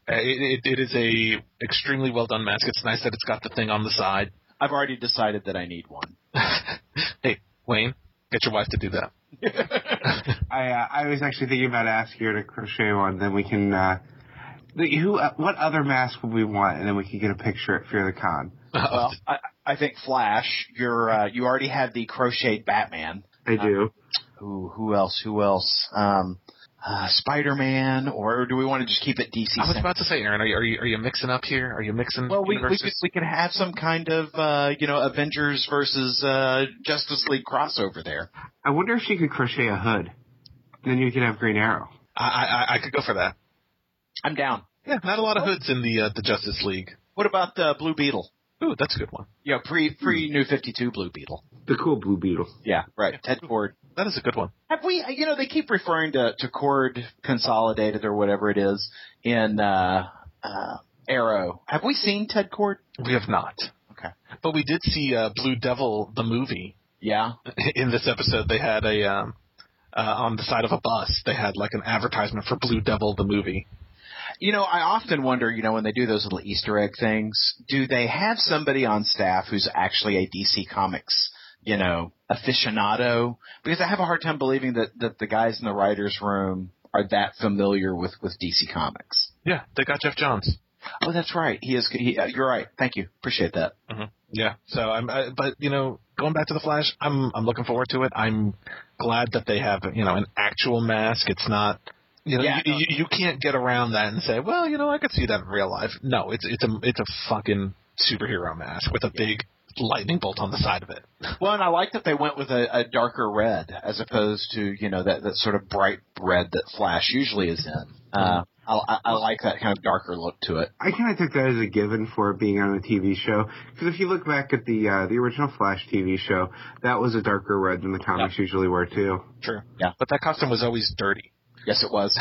Uh, It, it, it is a extremely well done mask. It's nice that it's got the thing on the side. I've already decided that I need one. hey, Wayne, get your wife to do that. I uh, I was actually thinking about asking her to crochet one. Then we can. Uh, the- who? Uh, what other mask would we want? And then we could get a picture at Fear the Con. Well, I, I think Flash. You're uh, you already have the crocheted Batman. I do. Who who else? Who else? Um, uh, Spider Man, or do we want to just keep it DC? I was about to say, Aaron, are you, are you are you mixing up here? Are you mixing? Well, we we could we could have some kind of uh, you know Avengers versus uh, Justice League crossover there. I wonder if she could crochet a hood. Then you could have Green Arrow. I, I I could go for that. I'm down. Yeah, not a lot of hoods in the uh, the Justice League. What about uh, Blue Beetle? Ooh, that's a good one. Yeah, pre pre New Fifty Two Blue Beetle. The cool Blue Beetle. Yeah, right. Ted Kord. That is a good one. Have we? You know, they keep referring to to Kord Consolidated or whatever it is in uh, uh, Arrow. Have we seen Ted Kord? We have not. Okay. But we did see uh, Blue Devil the movie. Yeah. In this episode, they had a um, uh, on the side of a bus. They had like an advertisement for Blue Devil the movie. You know, I often wonder, you know, when they do those little Easter egg things, do they have somebody on staff who's actually a DC Comics, you know, aficionado? Because I have a hard time believing that, that the guys in the writer's room are that familiar with, with DC Comics. Yeah, they got Geoff Johns. Oh, that's right. He is, he, uh, you're right. Thank you. Appreciate that. Yeah. So I'm, I, but you know, going back to the Flash, I'm I'm looking forward to it. I'm glad that they have you know an actual mask. It's not. You know, Yeah. you, you, you can't get around that and say, well, you know, I could see that in real life. No, it's it's a it's a fucking superhero mask with a big lightning bolt on the side of it. Well, and I like that they went with a, a darker red as opposed to, you know, that, that sort of bright red that Flash usually is in. Uh, I, I, I like that kind of darker look to it. I kind of took that as a given for it being on a TV show. Because if you look back at the uh, the original Flash TV show, that was a darker red than the comics usually were too. True. Yeah. But that costume was always dirty. Yes, it was.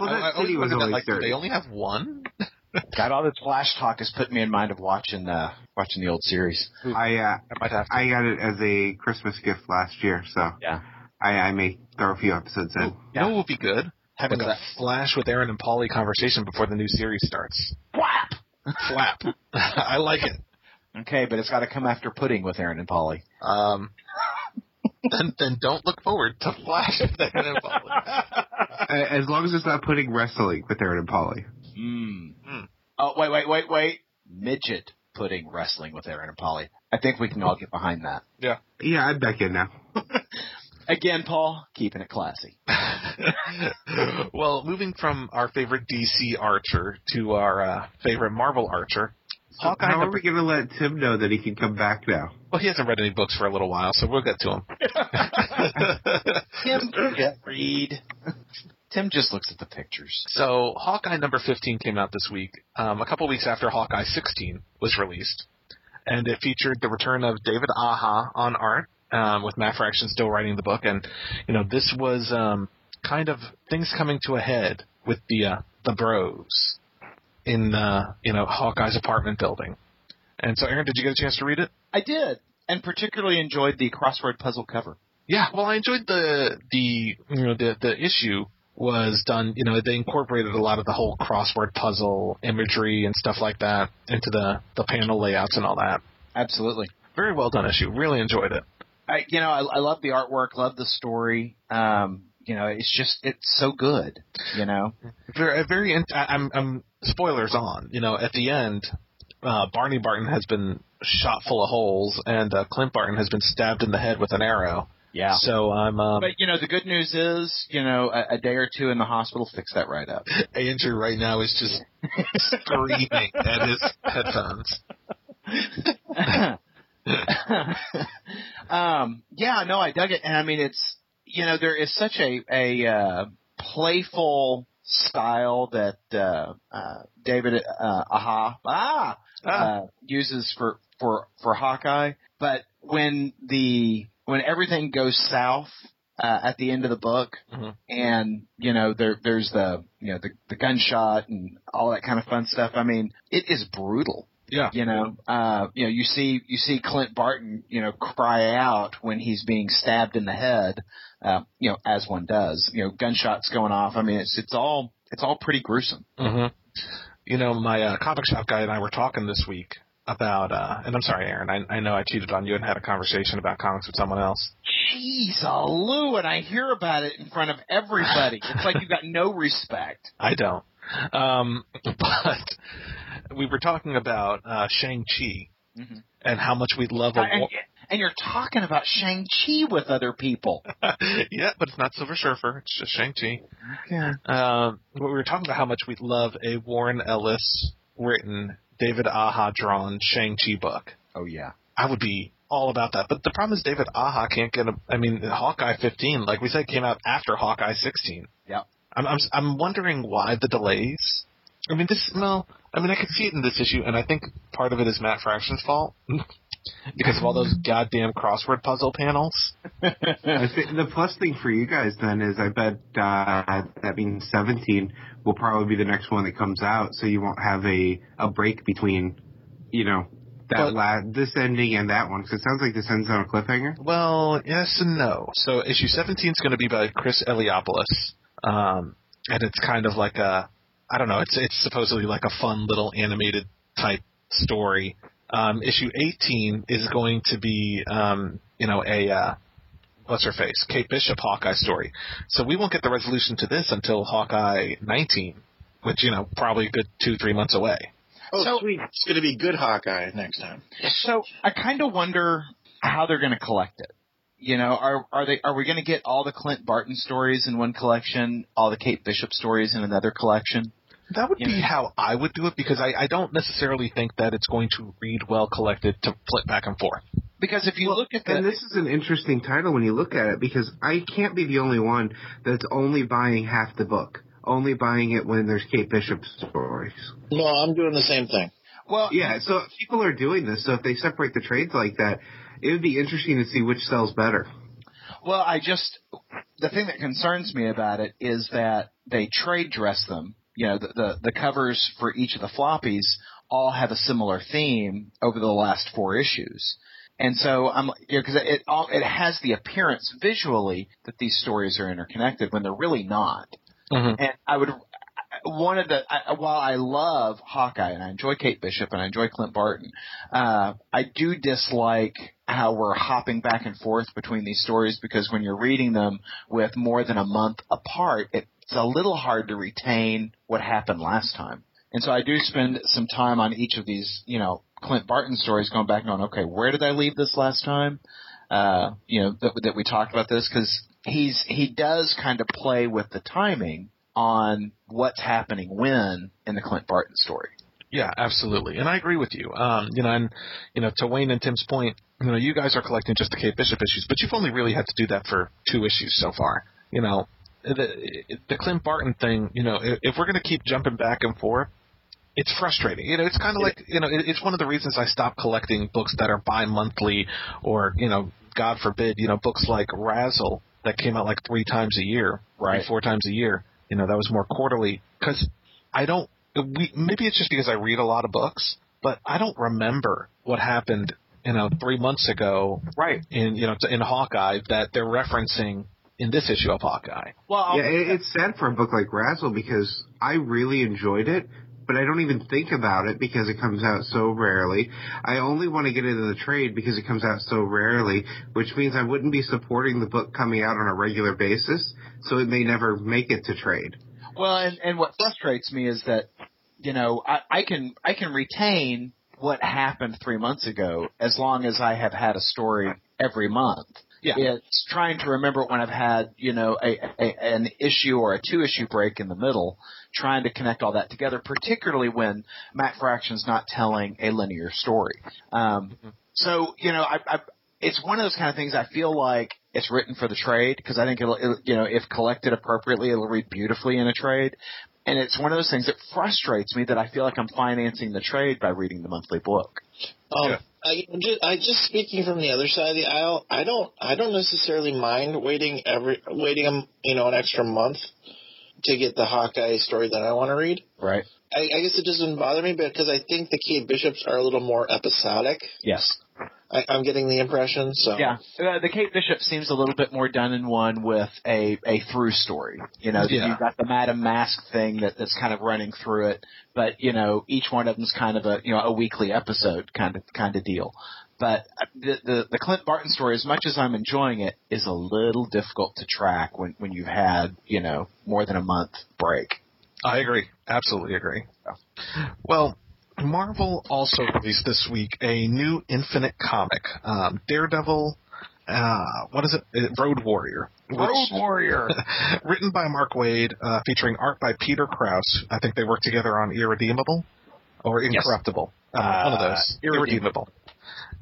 Well, that I, I city was wondered that, always like, dirty. they only have one? God, all this Flash talk has put me in mind of watching uh, watching the old series. I uh, I might have to. I got it as a Christmas gift last year, so Yeah. I, I may throw a few episodes in. You know what would be good? Having What's a that? Flash with Aaron and Polly conversation before the new series starts. Flap. Flap. I like it. Okay, but it's got to come after Pudding with Aaron and Polly. Um, then, then don't look forward to Flash with Aaron and Polly. As long as it's not putting wrestling with Aaron and Polly. Mm. Mm. Oh, wait, wait, wait, wait. Midget putting wrestling with Aaron and Polly. I think we can all get behind that. Yeah, Yeah, I'm back in now. Again, Paul, keeping it classy. well, moving from our favorite DC Archer to our uh, favorite Marvel Archer, So Hawkeye how are number- we going to let Tim know that he can come back now? well, he hasn't read any books for a little while, so we'll get to him. Tim, read. Tim just looks at the pictures. So Hawkeye number 15 came out this week, um, a couple weeks after Hawkeye 16 was released. And it featured the return of David Aja on art, um, with Matt Fraction still writing the book. And, you know, this was, um, kind of things coming to a head with the, uh, the bros in, uh, you know, Hawkeye's apartment building. And so, Aaron, did you get a chance to read it? I did, and particularly enjoyed the crossword puzzle cover. Yeah, well, I enjoyed the the you know the the issue was done. You know, they incorporated a lot of the whole crossword puzzle imagery and stuff like that into the the panel layouts and all that. Absolutely. Very well done issue. Really enjoyed it. I, you know, I, I love the artwork, love the story. Um, you know, it's just it's so good. You know, Very very. In, I, I'm I'm spoilers on. You know, at the end, uh, Barney Barton has been shot full of holes, and uh, Clint Barton has been stabbed in the head with an arrow. yeah. So I'm um, But you know, the good news is, you know, a, a day or two in the hospital fix that right up. Andrew right now is just screaming at his headphones. um, yeah, no, I dug it, and I mean, it's you know, there is such a a uh, playful style that uh, uh, David uh, Aja ah, uh, uses for for for Hawkeye, but when the when everything goes south uh, at the end of the book, Mhm. and you know there there's the you know the the gunshot and all that kind of fun stuff. I mean, it is brutal. Yeah. You know, uh, you know, you see you see Clint Barton, you know, cry out when he's being stabbed in the head, uh, you know, as one does. You know, gunshots going off. I mean, it's it's all it's all pretty gruesome. hmm You know, my uh, comic shop guy and I were talking this week about, uh, and I'm sorry, Aaron, I, I know I cheated on you and had a conversation about comics with someone else. Jeez, Lou, and I hear about it in front of everybody. It's like you've got no respect. I don't. Um, but we were talking about uh, Shang-Chi Mhm. and how much we love a war. And you're talking about Shang Chi with other people. yeah, but it's not Silver Surfer. It's just Shang-Chi. Yeah. Um, but we were talking about how much we love a Warren Ellis written, David Aja drawn Shang-Chi book. Oh yeah. I would be all about that. But the problem is David Aja can't get a. I mean, Hawkeye 15, like we said, came out after Hawkeye 16. Yeah. I'm I'm I'm wondering why the delays. I mean, this well, I mean, I could see it in this issue, and I think part of it is Matt Fraction's fault because of all those goddamn crossword puzzle panels. I the plus thing for you guys then is I bet uh, that means 17 will probably be the next one that comes out, so you won't have a a break between, you know, that But- la- this ending and that one. Because it sounds like this ends on a cliffhanger. Well, yes and no. So issue 17 is going to be by Chris Eliopoulos, um, and it's kind of like a, I don't know, it's it's supposedly like a fun little animated type story. Um, issue 18 is going to be, um, you know, a uh, what's her face, Kate Bishop Hawkeye story. So we won't get the resolution to this until Hawkeye 19, which you know probably a good two three months away. Oh, So- sweet. It's going to be good Hawkeye next time. So I kind of wonder how they're going to collect it. You know, are are they are we going to get all the Clint Barton stories in one collection, all the Kate Bishop stories in another collection? That would You be know. how I would do it because I, I don't necessarily think that it's going to read well collected to flip back and forth. Because if you Well, look at the And this is an interesting title when you look at it because I can't be the only one that's only buying half the book, only buying it when there's Kate Bishop stories. No, I'm doing the same thing. well, Yeah, so people are doing this. So if they separate the trades like that, it would be interesting to see which sells better. Well, I just the thing that concerns me about it is that they trade dress them. You know, the the, the covers for each of the floppies all have a similar theme over the last four issues. And so I'm, you know, because it all it has the appearance visually that these stories are interconnected when they're really not. Mm-hmm. And I would one of the I, while I love Hawkeye and I enjoy Kate Bishop and I enjoy Clint Barton, uh, I do dislike how we're hopping back and forth between these stories because when you're reading them with more than a month apart, it's a little hard to retain what happened last time. And so I do spend some time on each of these, you know, Clint Barton stories going back and going, okay, where did I leave this last time? Uh, you know, that, that we talked about this because he's, he does kind of play with the timing on what's happening when in the Clint Barton story. Yeah, absolutely, and I agree with you. Um, you know, and you know, to Wayne and Tim's point, you know, you guys are collecting just the Kate Bishop issues, but you've only really had to do that for two issues so far. You know, the the Clint Barton thing. You know, if, if we're going to keep jumping back and forth, it's frustrating. You know, it's kind of like you know, it, it's one of the reasons I stopped collecting books that are bi-monthly or you know, God forbid, you know, books like RASL that came out like three times a year, Right. four times a year. You know, that was more quarterly because I don't. We maybe it's just because I read a lot of books, but I don't remember what happened. You know, three months ago Right. in you know in Hawkeye that they're referencing in this issue of Hawkeye. Well, Yeah, it, it's sad for a book like RASL because I really enjoyed it, but I don't even think about it because it comes out so rarely. I only want to get it in the trade because it comes out so rarely, which means I wouldn't be supporting the book coming out on a regular basis, so it may never make it to trade. Well, and, and what frustrates me is that, you know, I, I can I can retain what happened three months ago as long as I have had a story every month. Yeah. It's trying to remember when I've had, you know, a, a an issue or a two issue break in the middle, trying to connect all that together, particularly when Matt Fraction's not telling a linear story. Um, so, you know, I, I, it's one of those kind of things I feel like it's written for the trade because I think it'll, it'll, you know, if collected appropriately, it'll read beautifully in a trade. And it's one of those things that frustrates me that I feel like I'm financing the trade by reading the monthly book. Um, Yeah. I just, I just speaking from the other side of the aisle. I don't I don't necessarily mind waiting every waiting you know an extra month to get the Hawkeye story that I want to read. Right. I, I guess it doesn't bother me because I think the Kate Bishops are a little more episodic. Yes. I, I'm getting the impression. So Yeah, uh, the Kate Bishop seems a little bit more done in one with a a through story. You know, Yeah. you've got the Madam Mask thing that, that's kind of running through it, but you know, each one of them's kind of a you know a weekly episode kind of kind of deal. But uh, the, the the Clint Barton story, as much as I'm enjoying it, is a little difficult to track when when you've had you know more than a month break. I agree. Absolutely agree. Well, Marvel also released this week a new Infinite comic, um, Daredevil. Uh, what is it? Uh, Road Warrior. which- Warrior. written by Mark Waid, uh, featuring art by Peter Krause. I think they worked together on Irredeemable or Yes. Incorruptible. Uh, one of Uh, those. Irredeemable.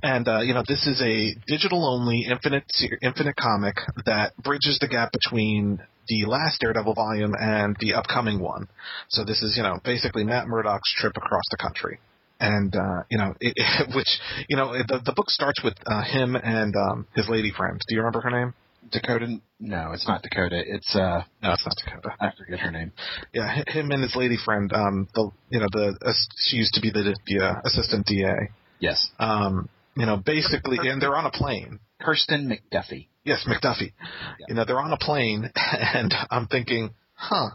And uh, you know, this is a digital-only infinite infinite comic that bridges the gap between the last Daredevil volume and the upcoming one. So this is, you know, basically Matt Murdock's trip across the country. And uh, you know, it, which you know, the the book starts with uh, him and um, his lady friend. Do you remember her name? Dakota? No, it's not Dakota. It's uh, No, it's not Dakota. I forget her name. Yeah, him and his lady friend. Um, the you know the uh, she used to be the the uh, assistant DA. Yes, Um, you know, basically, and they're on a plane. Kirsten McDuffie. Yes, McDuffie. Yeah. You know, they're on a plane, and I'm thinking, huh,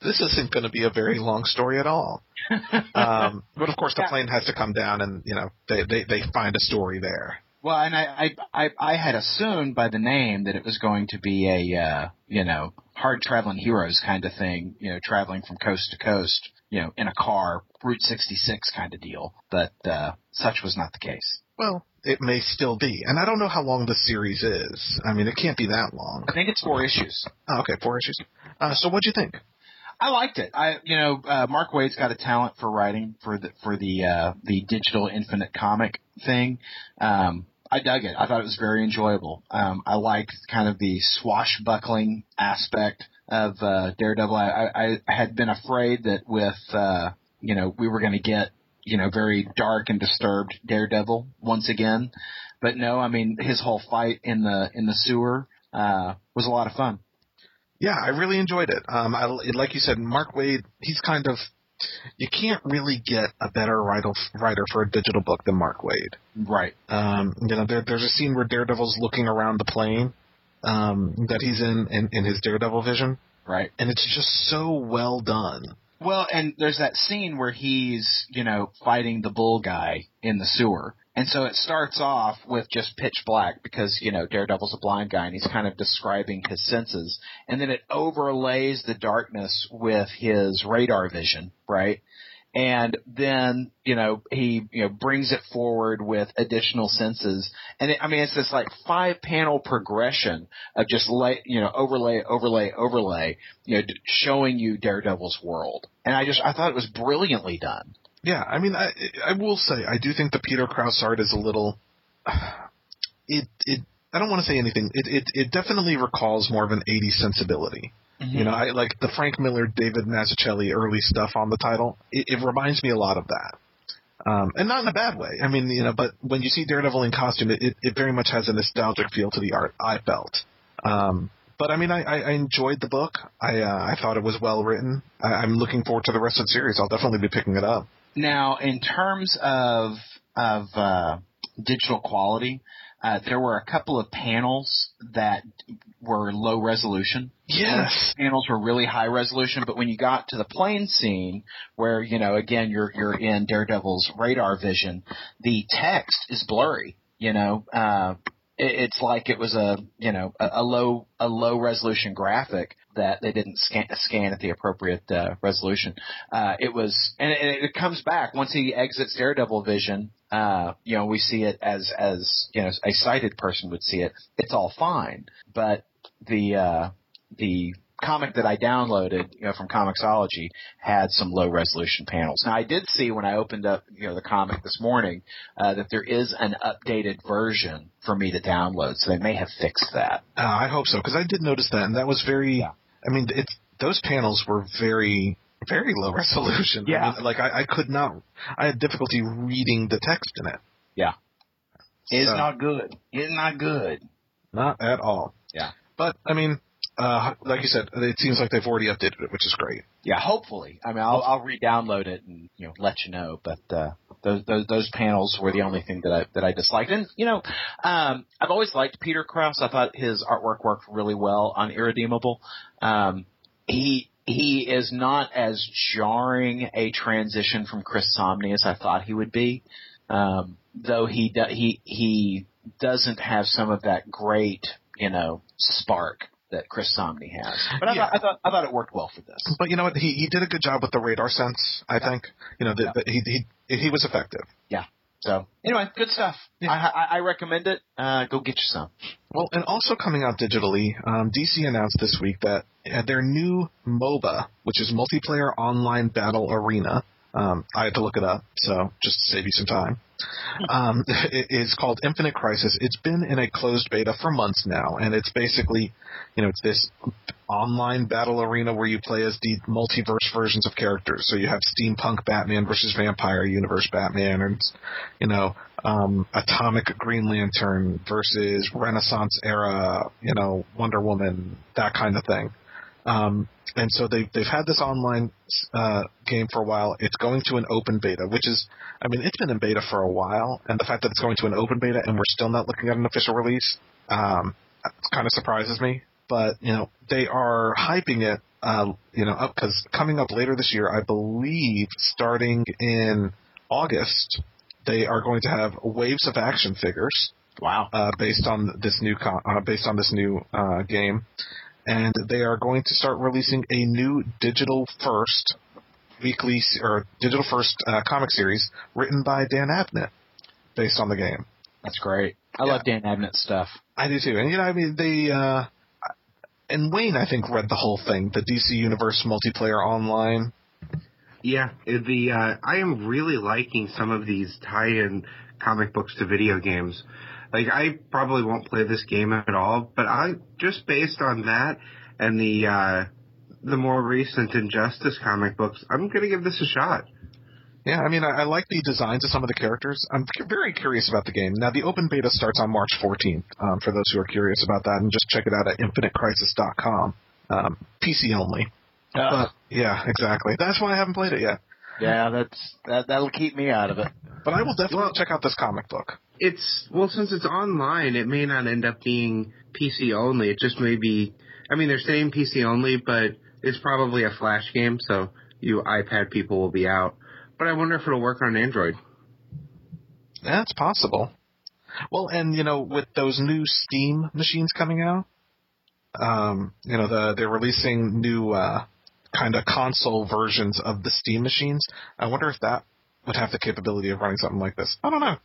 this isn't going to be a very long story at all. um, but of course, the Yeah. plane has to come down, and you know, they they they find a story there. Well, and I, I, I, I had assumed by the name that it was going to be a, uh, you know, hard traveling heroes kind of thing, you know, traveling from coast to coast, you know, in a car, Route 66 kind of deal. But, uh, such was not the case. Well, it may still be, and I don't know how long the series is. I mean, it can't be that long. I think it's four issues. Oh, okay, four issues. Uh, so, what'd you think? I liked it. I, you know, uh, Mark Waid's got a talent for writing for the, for the, uh, the digital infinite comic thing. Um, I dug it. I thought it was very enjoyable. Um, I liked kind of the swashbuckling aspect of, uh, Daredevil. I, I, I had been afraid that with, uh, you know, we were going to get, you know, very dark and disturbed Daredevil once again. But no, I mean, his whole fight in the, in the sewer, uh, was a lot of fun. Yeah, I really enjoyed it. Um, I, like you said, Mark Waid, he's kind of, you can't really get a better writer, writer for a digital book than Mark Waid. Right. Um, you know, there, there's a scene where Daredevil's looking around the plane um, that he's in, in in his Daredevil vision, Right. and it's just so well done. Well, and there's that scene where he's, you know, fighting the bull guy in the sewer. And so it starts off with just pitch black because, you know, Daredevil's a blind guy and he's kind of describing his senses. And then it overlays the darkness with his radar vision, right? And then, you know, he, you know, brings it forward with additional senses. And it, I mean, it's this like five panel progression of just lay, you know, overlay, overlay, overlay, you know, showing you Daredevil's world. And I just, I thought it was brilliantly done. Yeah, I mean, I I will say I do think the Peter Krause art is a little. It it I don't want to say anything. It it it definitely recalls more of an '80s sensibility. You know, I like the Frank Miller, David Mazzucchelli early stuff on the title. It, it reminds me a lot of that. Um, and not in a bad way. I mean, you know, but when you see Daredevil in costume, it, it, it very much has a nostalgic feel to the art. I felt. Um, but I mean, I, I, I enjoyed the book. I uh, I thought it was well written. I, I'm looking forward to the rest of the series. I'll definitely be picking it up. Now, in terms of of uh, digital quality, uh, there were a couple of panels that were low resolution. Yes. Panels were really high resolution, but when you got to the plane scene, where you know again you're you're in Daredevil's radar vision, the text is blurry. You know, uh, it, it's like it was a you know a, a low a low resolution graphic that they didn't scan scan at the appropriate uh, resolution. Uh, it was, and it, it comes back once he exits Daredevil vision. Uh, you know, we see it as as you know a sighted person would see it. It's all fine, but the uh, the comic that I downloaded, you know, from Comixology had some low resolution panels. Now I did see when I opened up, you know, the comic this morning, uh, that there is an updated version for me to download, so they may have fixed that. Uh, I hope so because I did notice that, and that was very. Yeah. I mean, it's those panels were very, very low resolution. I Yeah. mean, like I, I could not. I had difficulty reading the text in it. Yeah. It's So- not good. It's not good. Not at all. Yeah. But I mean, uh, like you said, it seems like they've already updated it, which is great. Yeah, hopefully. I mean, I'll, I'll re-download it and you know let you know. But uh, those, those those panels were the only thing that I that I disliked. And you know, um, I've always liked Peter Krause. I thought his artwork worked really well on Irredeemable. Um, he he is not as jarring a transition from Chris Samnee as I thought he would be. Um, though he do, he he doesn't have some of that great you know spark that Chris Samnee has. But I, Yeah. thought, I thought I thought it worked well for this. But you know what? He he did a good job with the radar sense. I think you know that that he he he was effective. Yeah. So anyway, good stuff. Yeah. I, I, I recommend it. Uh, go get you some. Well, and also coming out digitally, um, DC announced this week that uh, their new MOBA, which is Multiplayer Online Battle Arena, um, I had to look it up, so just to save you some time, um, it is called Infinite Crisis. It's been in a closed beta for months now, and it's basically, you know, it's this online battle arena where you play as the multiverse versions of characters. So you have steampunk Batman versus vampire universe Batman, and you know, um, atomic Green Lantern versus Renaissance era, you know, Wonder Woman, that kind of thing. Um, and so they've they've had this online uh, game for a while. It's going to an open beta, which is, I mean, it's been in beta for a while, and the fact that it's going to an open beta and we're still not looking at an official release, um, kind of surprises me. But you know, they are hyping it, uh, you know, up because coming up later this year, I believe, starting in August, they are going to have waves of action figures Wow. uh, based on this new con- uh, based on this new uh, game, and they are going to start releasing a new digital first weekly or digital first uh, comic series written by Dan Abnett based on the game. That's great. I Yeah. love Dan Abnett stuff. I do too, and you know, I mean, they uh, and Wayne, I think, read the whole thing, the DC Universe multiplayer online. Yeah, it- the uh, I am really liking some of these tie-in comic books to video games. Like I probably won't play this game at all, but I just based on that and the uh, the more recent Injustice comic books, I'm gonna give this a shot. Yeah, I mean, I, I like the designs of some of the characters. I'm c- very curious about the game. Now, the open beta starts on March 14th. Um, for those who are curious about that, and just check it out at infinitecrisis.com. Um, PC only. But yeah, exactly. That's why I haven't played it yet. yeah, that's that. That'll keep me out of it. But I will definitely Well- check out this comic book. It's well, since it's online, it may not end up being PC only. It just may be. I mean, they're saying PC only, but it's probably a Flash game, so you iPad people will be out. But I wonder if it'll work on Android. That's possible. Well, and you know, with those new Steam machines coming out, um, you know, the they're releasing new uh, kind of console versions of the Steam machines. I wonder if that would have the capability of running something like this. I don't know.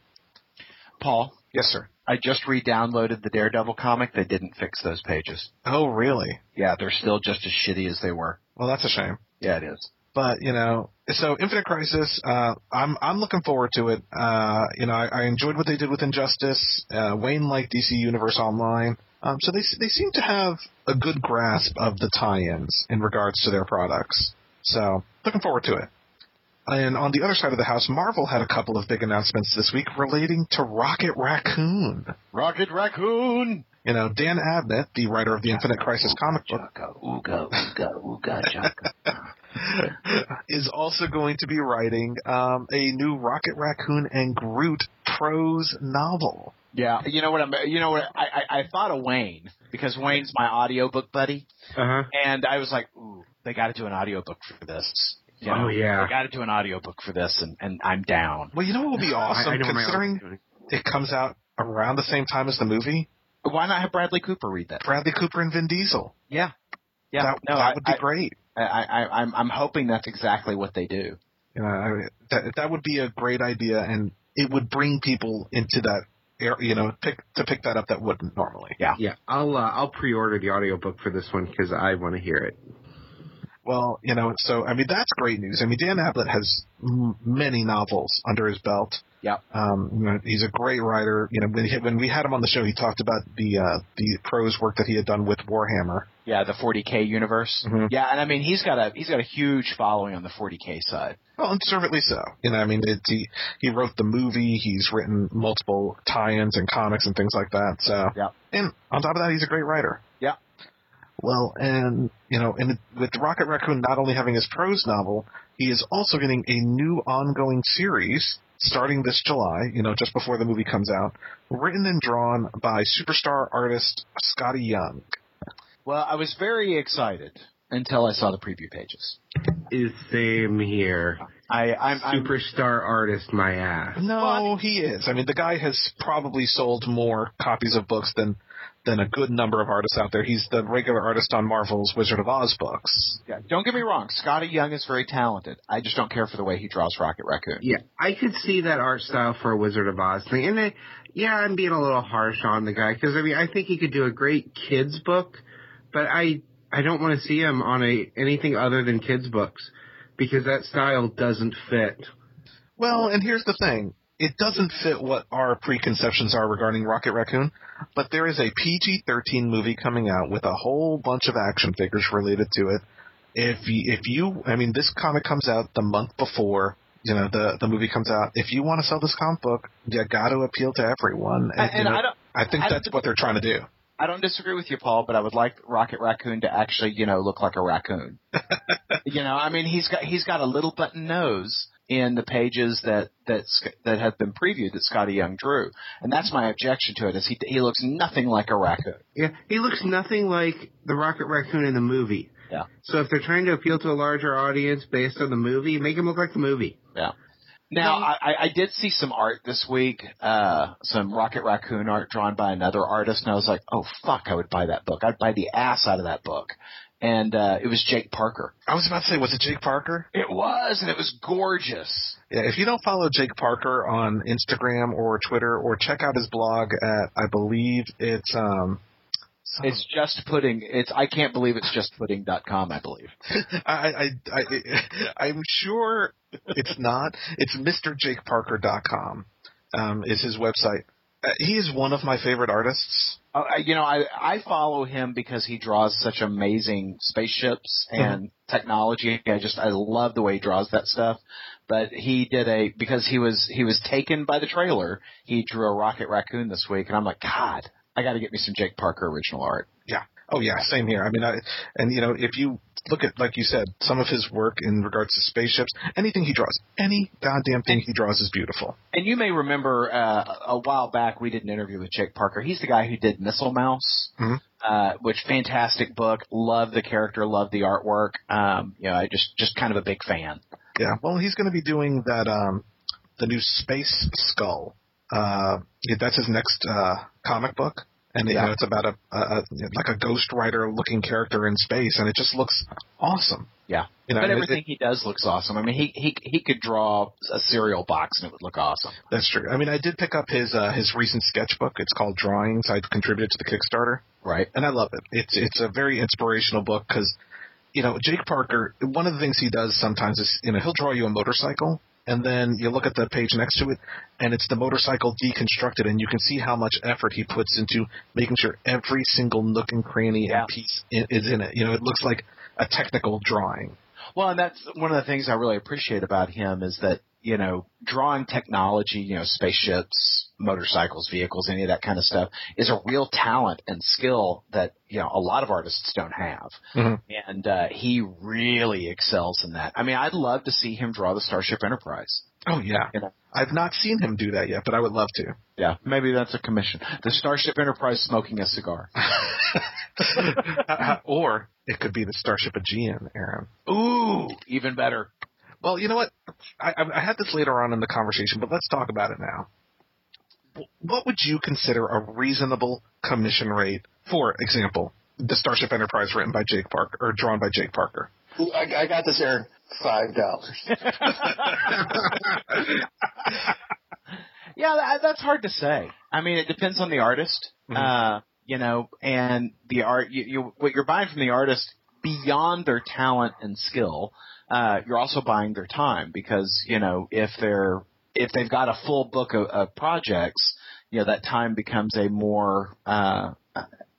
Paul, Yes, sir. I just re-downloaded the Daredevil comic. They didn't fix those pages. Oh, really? Yeah, they're still just as shitty as they were. Well, that's a shame. Yeah, it is. But you know, so Infinite Crisis, uh, I'm I'm looking forward to it. Uh, you know, I, I enjoyed what they did with Injustice. Uh, Wayne liked DC Universe Online, um, so they they seem to have a good grasp of the tie-ins in regards to their products. So looking forward to it. And on the other side of the house, Marvel had a couple of big announcements this week relating to Rocket Raccoon. Rocket Raccoon. You know, Dan Abnett, the writer of the Infinite Crisis comic book, ooga, ooga, ooga, is also going to be writing um, a new Rocket Raccoon and Groot prose novel. Yeah, you know what I'm. You know what I, I I thought of Wayne because Wayne's my audiobook buddy, Uh huh. and I was like, ooh, they got to do an audiobook for this. You Oh, yeah. I got to do an audiobook for this, and and I'm down. Well, you know what would be awesome, I, I considering it comes out around the same time as the movie? Why not have Bradley Cooper read that? Bradley Cooper and Vin Diesel. Yeah, yeah. that, no, that I, would be I, great. I, I, I'm I'm hoping that's exactly what they do. You know, I, that that would be a great idea, and it would bring people into that. area, You know, pick to pick that up that wouldn't normally. Yeah, yeah, I'll uh, I'll pre-order the audiobook for this one because I want to hear it. Well, you know, so I mean that's great news. I mean Dan Abnett has m- many novels under his belt. Yeah. Um, you know, he's a great writer. You know, when, he, when we had him on the show, he talked about the uh, the prose work that he had done with Warhammer. Yeah, the 40k universe. Mhm. Yeah, and I mean he's got a he's got a huge following on the 40k side. Well, and deservedly so. You know, I mean, it, he he wrote the movie. He's written multiple tie-ins and comics and things like that. So, Yeah. And on top of that, he's a great writer. Yeah. Well, and you know, and with Rocket Raccoon not only having his prose novel, he is also getting a new ongoing series starting this July. You know, just before the movie comes out, written and drawn by superstar artist Skottie Young. Well, I was very excited until I saw the preview pages. Is same here. I I'm, I'm Superstar artist, my ass. No, Well, I he is. I mean, the guy has probably sold more copies of books than than a good number of artists out there. He's the regular artist on Marvel's Wizard of Oz books. yeah, don't get me wrong, Skottie Young is very talented. I just don't care for the way he draws Rocket Raccoon. Yeah, I could see that art style for a Wizard of Oz thing. And I, yeah, I'm being a little harsh on the guy because I mean I think he could do a great kids book, but I I don't want to see him on a anything other than kids books because that style doesn't fit. Well, and here's the thing. It doesn't fit what our preconceptions are regarding Rocket Raccoon, but there is a PG-13 movie coming out with a whole bunch of action figures related to it. If you, if you, I mean, this comic comes out the month before, you know, the the movie comes out. If you want to sell this comic book, you got to appeal to everyone. And, you and know, I don't I think I- that's what they're trying to do. I don't disagree with you, Paul, but I would like Rocket Raccoon to actually, you know, look like a raccoon. you know, I mean, he's got he's got a little button nose in the pages that that Sc- that have been previewed that Skottie Young drew, and that's my objection to it. Is he he looks nothing like a raccoon. Yeah, he looks nothing like the Rocket Raccoon in the movie. Yeah. So if they're trying to appeal to a larger audience based on the movie, make him look like the movie. Yeah. Now, I, I- I did see some art this week, uh, some Rocket Raccoon art drawn by another artist, and I was like, oh fuck, I would buy that book. I'd buy the ass out of that book. And uh, it was Jake Parker. I was about to say, was it Jake Parker? It was, and it was gorgeous. Yeah, if you don't follow Jake Parker on Instagram or Twitter, or check out his blog at, I believe it's um, It's just pudding. It's I can't believe it's just pudding.com, I believe. I, I, I, I'm sure it's not. It's MrJakeParker.com um, is his website. Uh, he is one of my favorite artists. Uh, you know, I I follow him because he draws such amazing spaceships and technology. I just I love the way he draws that stuff. But he did a because he was he was taken by the trailer. He drew a rocket raccoon this week, and I'm like, God, I got to get me some Jake Parker original art. Yeah. Oh yeah, same here. I mean, I, and you know, if you look at, like you said, some of his work in regards to spaceships, anything he draws, any goddamn thing he draws is beautiful. And you may remember uh, a while back we did an interview with Jake Parker. He's the guy who did Missile Mouse, Mhm. uh, which fantastic book. Love the character, love the artwork. Um, you know, I just just kind of a big fan. Yeah. Well, he's going to be doing that, um, the new Space Skull. Uh, yeah, that's his next uh, comic book, and you know, it's about a, a, a like a looking character in space, and it just looks awesome. Yeah. You know, but and it- everything he does looks awesome. I mean, he he he could draw a cereal box and it would look awesome. That's true. I mean, I did pick up his uh, his recent sketchbook. It's called Drawings. I contributed to the Kickstarter, Right. and I love it. It's it's a very inspirational book because, you know, Jake Parker. One of the things he does sometimes is, you know, he'll draw you a motorcycle, and then you look at the page next to it, and it's the motorcycle deconstructed, and you can see how much effort he puts into making sure every single nook and cranny Yeah. and piece is in it. You know, it looks like a technical drawing. Well, and that's one of the things I really appreciate about him is that you know drawing technology, you know, spaceships, motorcycles, vehicles, any of that kind of stuff is a real talent and skill that you know a lot of artists don't have, Mhm. and uh, he really excels in that. I mean, I'd love to see him draw the Starship Enterprise. Oh yeah, You know. I've not seen him do that yet, but I would love to. Yeah, maybe that's a commission. The Starship Enterprise smoking a cigar. or it could be the Starship Aegean, Aaron. Ooh, even better. Well, you know what? I, I I had this later on in the conversation, but let's talk about it now. What would you consider a reasonable commission rate? For example, the Starship Enterprise written by Jake Parker or drawn by Jake Parker. Ooh, I, I got this, Aaron. Five dollars. Yeah, that, that's hard to say. I mean, it depends on the artist, Mhm. uh, you know, and the art. You, you what you're buying from the artist beyond their talent and skill, uh, you're also buying their time because you know if they're if they've got a full book of, of projects, you know that time becomes a more uh,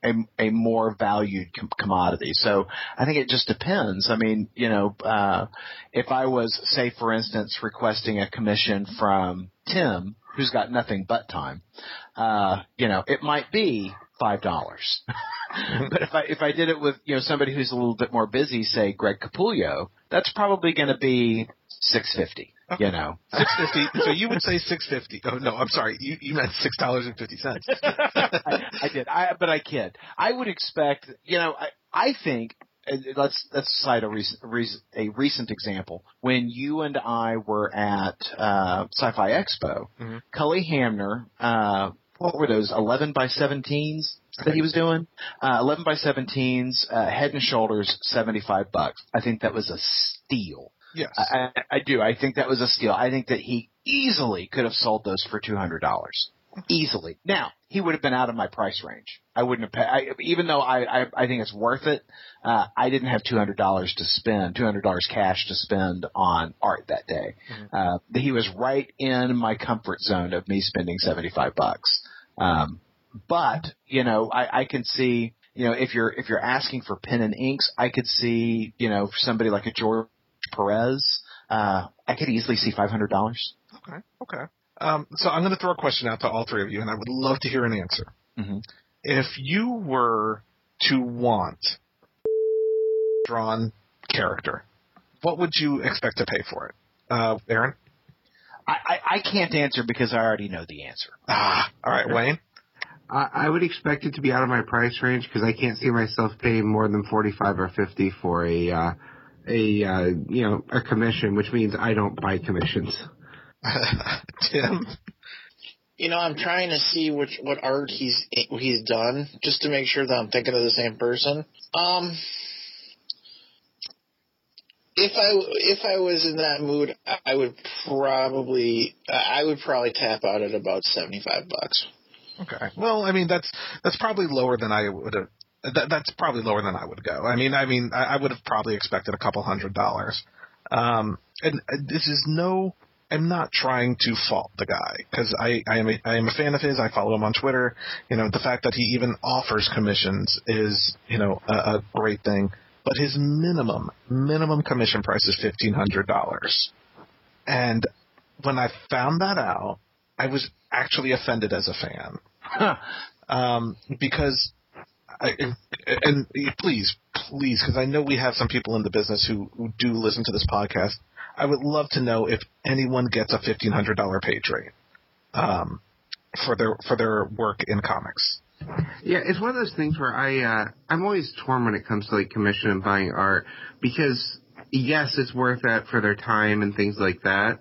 a, a more valued com- commodity. So I think it just depends. I mean, you know, uh, if I was, say, for instance, requesting a commission from Tim, who's got nothing but time, uh, you know, it might be five dollars. but if I if I did it with you know somebody who's a little bit more busy, say Greg Capullo, that's probably going to be six fifty. You know, Six fifty. so you would say six fifty. Oh no, I'm sorry. You you meant six dollars and fifty cents. I, I did. I but I kid. I would expect. You know, I I think. Let's let's cite a recent a recent example. When you and I were at uh, Sci-Fi Expo, Mhm. Cully Hamner, uh, what were those? Eleven by seventeens that he was doing. Uh, Eleven by seventeens, uh, Head and Shoulders, seventy five bucks. I think that was a steal. Yes. I, I, do. I think that was a steal. I think that he easily could have sold those for two hundred dollars. Easily. Now he would have been out of my price range. I wouldn't have paid. I, even though I, I I think it's worth it, uh, I didn't have two hundred dollars to spend, two hundred dollars cash to spend on art that day. Uh, he was right in my comfort zone of me spending seventy five bucks. Um, but you know, I, I can see. You know, if you're if you're asking for pen and inks, I could see. You know, somebody like a George Perez, uh, I could easily see five hundred dollars. Okay. Okay. Um, so I'm going to throw a question out to all three of you, and I would love to hear an answer. Mhm. If you were to want drawn character, what would you expect to pay for it? Uh, Aaron? I, I, I can't answer because I already know the answer. Ah, all right, Wayne. I, I would expect it to be out of my price range because I can't see myself paying more than forty-five or fifty for a uh, a uh, you know a commission, which means I don't buy commissions. Tim. You know, I'm trying to see which what art he's he's done just to make sure that I'm thinking of the same person. Um, if I if I was in that mood, I would probably I would probably tap out at about seventy five bucks. Okay. Well, I mean that's that's probably lower than I would have. That, that's probably lower than I would go. I mean, I mean, I, I would have probably expected a couple hundred dollars. Um, and uh, this is no. I'm not trying to fault the guy because I, I am a, I am a fan of his. I follow him on Twitter. You know, the fact that he even offers commissions is you know a, a great thing. But his minimum minimum commission price is fifteen hundred dollars. And when I found that out, I was actually offended as a fan um, because And please, please, because I know we have some people in the business who, who do listen to this podcast. I would love to know if anyone gets a fifteen hundred dollar page rate um, for their for their work in comics. Yeah, it's one of those things where I uh, I'm always torn when it comes to like commission and buying art because yes, it's worth that for their time and things like that.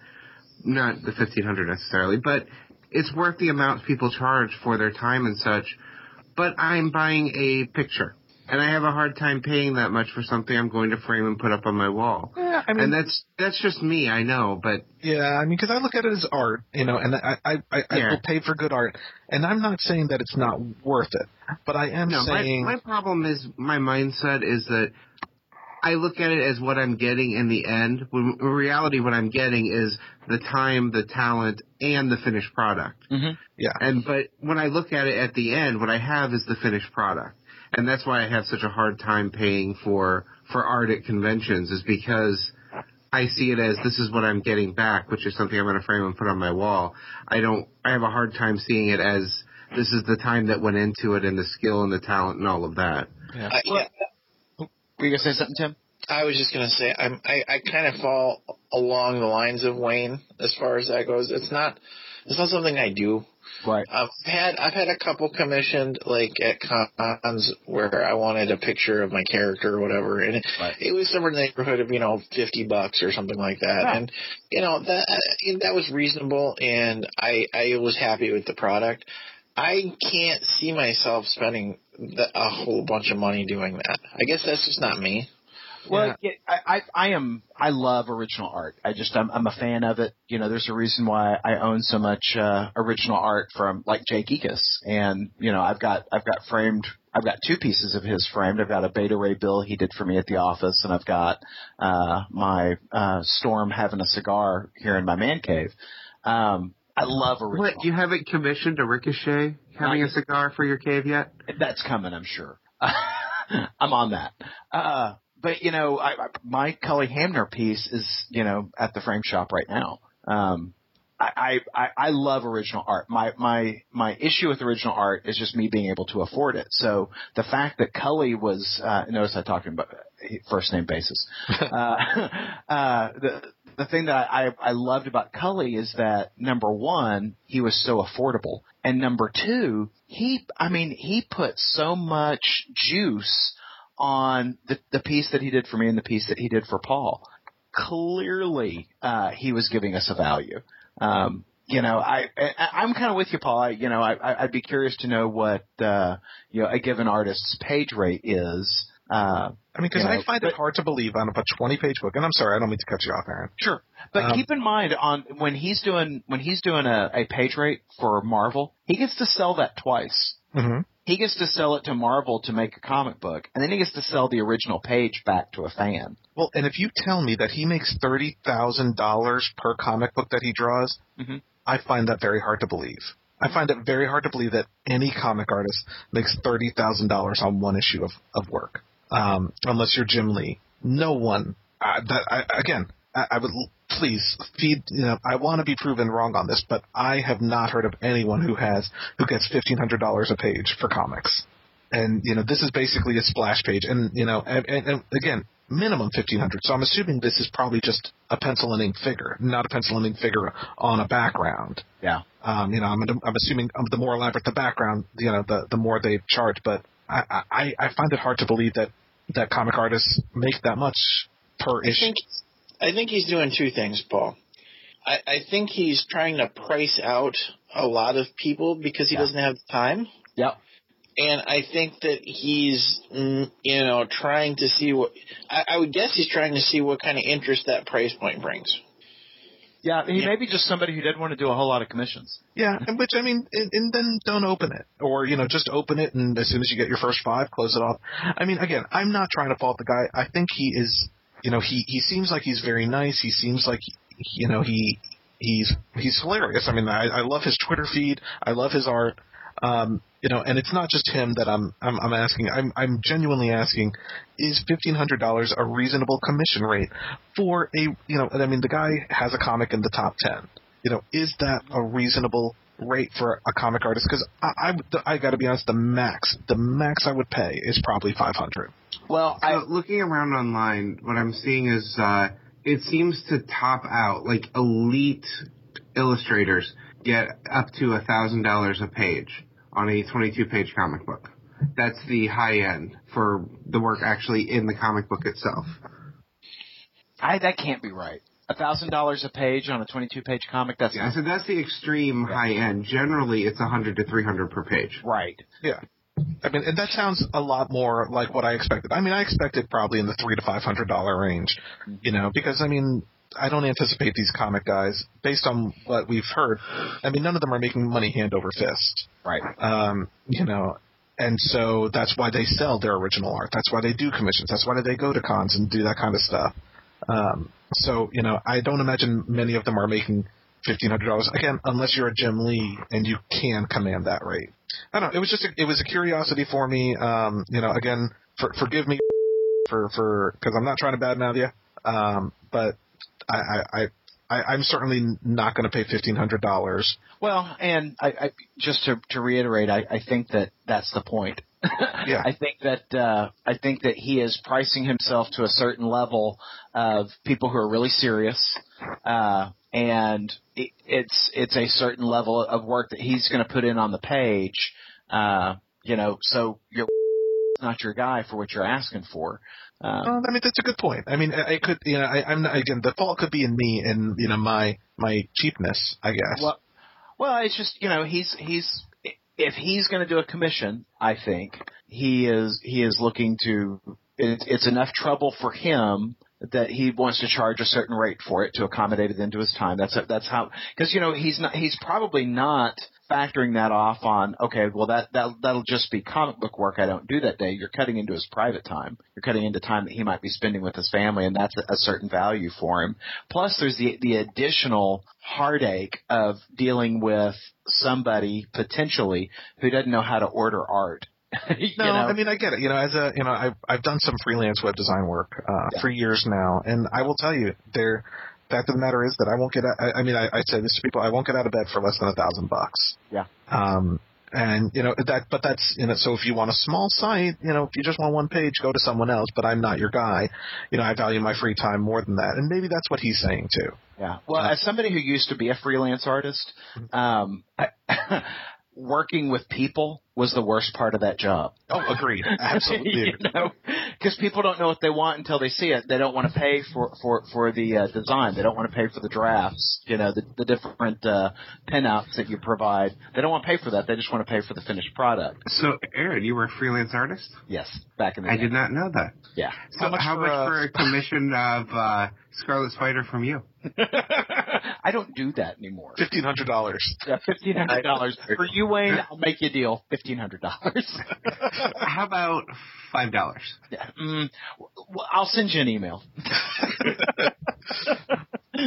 Not the fifteen hundred necessarily, but it's worth the amount people charge for their time and such. But I'm buying a picture, and I have a hard time paying that much for something I'm going to frame and put up on my wall. Yeah, I mean, and that's that's just me, I know, but Yeah, I mean, because I look at it as art, you know, and I I, I, I Yeah. will pay for good art, and I'm not saying that it's not worth it, but I am No, my, saying my problem is my mindset is that I look at it as what I'm getting in the end. When in reality, what I'm getting is the time, the talent, and the finished product. Mm-hmm. yeah, And but when I look at it at the end, what I have is the finished product, and that's why I have such a hard time paying for for art at conventions. Is because I see it as this is what I'm getting back, which is something I'm going to frame and put on my wall. I don't. I have a hard time seeing it as this is the time that went into it and the skill and the talent and all of that. I, yeah, Were you gonna say something, Tim? I was just gonna say I'm I, I kind of fall along the lines of Wayne as far as that goes. It's not it's not something I do. Right. Um, I've had I've had a couple commissioned like at cons where I wanted a picture of my character or whatever, and it, Right. it was somewhere in the neighborhood of you know fifty bucks or something like that, Yeah. and you know that that was reasonable, and I I was happy with the product. I can't see myself spending the, a whole bunch of money doing that. I guess that's just not me. Well, yeah, I, I I am I love original art. I just I'm I'm a fan of it. You know, there's a reason why I own so much uh, original art from like Jake Ekiss, and you know I've got I've got framed I've got two pieces of his framed. I've got a Beta Ray bill he did for me at the office, and I've got uh, my uh, Storm having a cigar here in my man cave. Um, I love original. What? You haven't commissioned a Ricochet having a cigar for your cave yet? That's coming, I'm sure. I'm on that. Uh, but you know, I, I, my Cully Hamner piece is you know at the frame shop right now. Um, I, I, I love original art. My, my, my issue with original art is just me being able to afford it. So the fact that Cully was, uh, notice I talked about first name basis. uh, uh, the, the thing that I, I loved about Cully is that number one, he was so affordable. And number two, he, I mean, he put so much juice on the, the piece that he did for me and the piece that he did for Paul. Clearly, uh, he was giving us a value. Um, you know, I, I I'm kind of with you, Paul. I, you know, I, I'd be curious to know what uh, you know a given artist's page rate is. Uh, I mean, because you know, I find but- it hard to believe on a 20-page book. And I'm sorry, I don't mean to cut you off, Aaron. Sure, but Um, keep in mind on when he's doing when he's doing a, a page rate for Marvel, he gets to sell that twice. Mm-hmm. He gets to sell it to Marvel to make a comic book, and then he gets to sell the original page back to a fan. Well, and if you tell me that he makes thirty thousand dollars per comic book that he draws, Mhm. I find that very hard to believe. I find it very hard to believe that any comic artist makes thirty thousand dollars on one issue of of work, um, unless you're Jim Lee. No one. Uh, that I, again, I, I would please feed. You know, I want to be proven wrong on this, but I have not heard of anyone who has who gets fifteen hundred dollars a page for comics and you know this is basically a splash page and you know and, and, and again minimum 1500 so i'm assuming this is probably just a pencil and ink figure not a pencil and ink figure on a background Yeah. um you know i'm, I'm assuming um, the more elaborate the background you know the the more they charge but i i i find it hard to believe that that comic artists make that much per I issue think I think he's doing two things, Paul. I, I think he's trying to price out a lot of people because he Yeah. doesn't have time. Yep. And I think that he's, mm, you know, trying to see what. I, I would guess he's trying to see what kind of interest that price point brings. Yeah, he Yeah. may be just somebody who didn't want to do a whole lot of commissions. Yeah, and which I mean, and, and then don't open it, or you know, just open it, and as soon as you get your first five, close it off. I mean, again, I'm not trying to fault the guy. I think he is, you know, he he seems like he's very nice. He seems like, you know, he he's he's hilarious. I mean, I, I love his Twitter feed. I love his art. Um, you know, and it's not just him that I'm I'm, I'm asking. I'm I'm genuinely asking, is fifteen hundred dollars a reasonable commission rate for a you know? I mean, the guy has a comic in the top ten. You know, is that a reasonable rate for a comic artist? Because I I, I got to be honest, the max the max I would pay is probably five hundred. Well, So I looking around online, what I'm seeing is uh, it seems to top out like elite illustrators get up to a thousand dollars a page on a 22 page comic book. That's the high end for the work actually in the comic book itself. I that can't be right. A thousand dollars a page on a twenty-two page comic. That's Yeah, so that's the extreme Yeah. high end. Generally, it's 100 to 300 per page. right. Yeah. I mean, and that sounds a lot more like what I expected. I mean, I expected probably in the three to five hundred dollar range, you know, because I mean, I don't anticipate these comic guys, based on what we've heard. I mean, none of them are making money hand over fist, Right. um, you know, and so that's why they sell their original art. That's why they do commissions. That's why they go to cons and do that kind of stuff. Um, so you know, I don't imagine many of them are making fifteen hundred dollars again, unless you're a Jim Lee and you can command that rate. I don't know. It was just a, it was a curiosity for me. Um, you know, again, for, forgive me for for because I'm not trying to badmouth you, um, but I I. I I, I'm certainly not going to pay fifteen hundred dollars. Well, and I, I just to, to reiterate, I, I think that that's the point. Yeah. I think that uh, I think that he is pricing himself to a certain level of people who are really serious, uh, and it, it's it's a certain level of work that he's going to put in on the page. Uh, you know, so you're not your guy for what you're asking for. Uh, Well, I mean, that's a good point. I mean, I I could, you know, I, I'm not, again, the fault could be in me and you know my my cheapness, I guess. Well, well, it's just you know he's he's if he's going to do a commission, I think he is he is looking to. It, it's enough trouble for him that he wants to charge a certain rate for it to accommodate it into his time. That's that's how because you know he's not he's probably not factoring that off on okay well that that that'll just be comic book work I don't do that day. You're cutting into his private time. You're cutting into time that he might be spending with his family, and that's a, a certain value for him. Plus, there's the the additional heartache of dealing with somebody potentially who doesn't know how to order art. No, know? I mean I get it. You know, as a you know, I've I've done some freelance web design work uh, Yeah. for years now, and I will tell you, there. Fact of the matter is that I won't get. Out, I, I mean, I, I say this to people: I won't get out of bed for less than a thousand bucks. Yeah. Um, and you know that, but that's you know. So if you want a small site, you know, if you just want one page, go to someone else. But I'm not your guy. You know, I value my free time more than that, and maybe that's what he's saying too. Yeah. Well, Uh, as somebody who used to be a freelance artist, um, I, working with people was the worst part of that job. Oh, agreed. Absolutely. you know, because people don't know what they want until they see it. They don't want to pay for for for the uh, design. They don't want to pay for the drafts. You know, the the different uh, pinouts that you provide. They don't want to pay for that. They just want to pay for the finished product. So, Aaron, you were a freelance artist? Yes, back in the I day. did not know that. Yeah. So How much how for, much uh, for a commission of uh, Scarlet Spider from you? I don't do that anymore. Fifteen hundred dollars. Yeah, fifteen hundred dollars for you, Wayne. I'll make you a deal. Fifteen hundred dollars. How about five dollars? Yeah. Mm, well, I'll send you an email.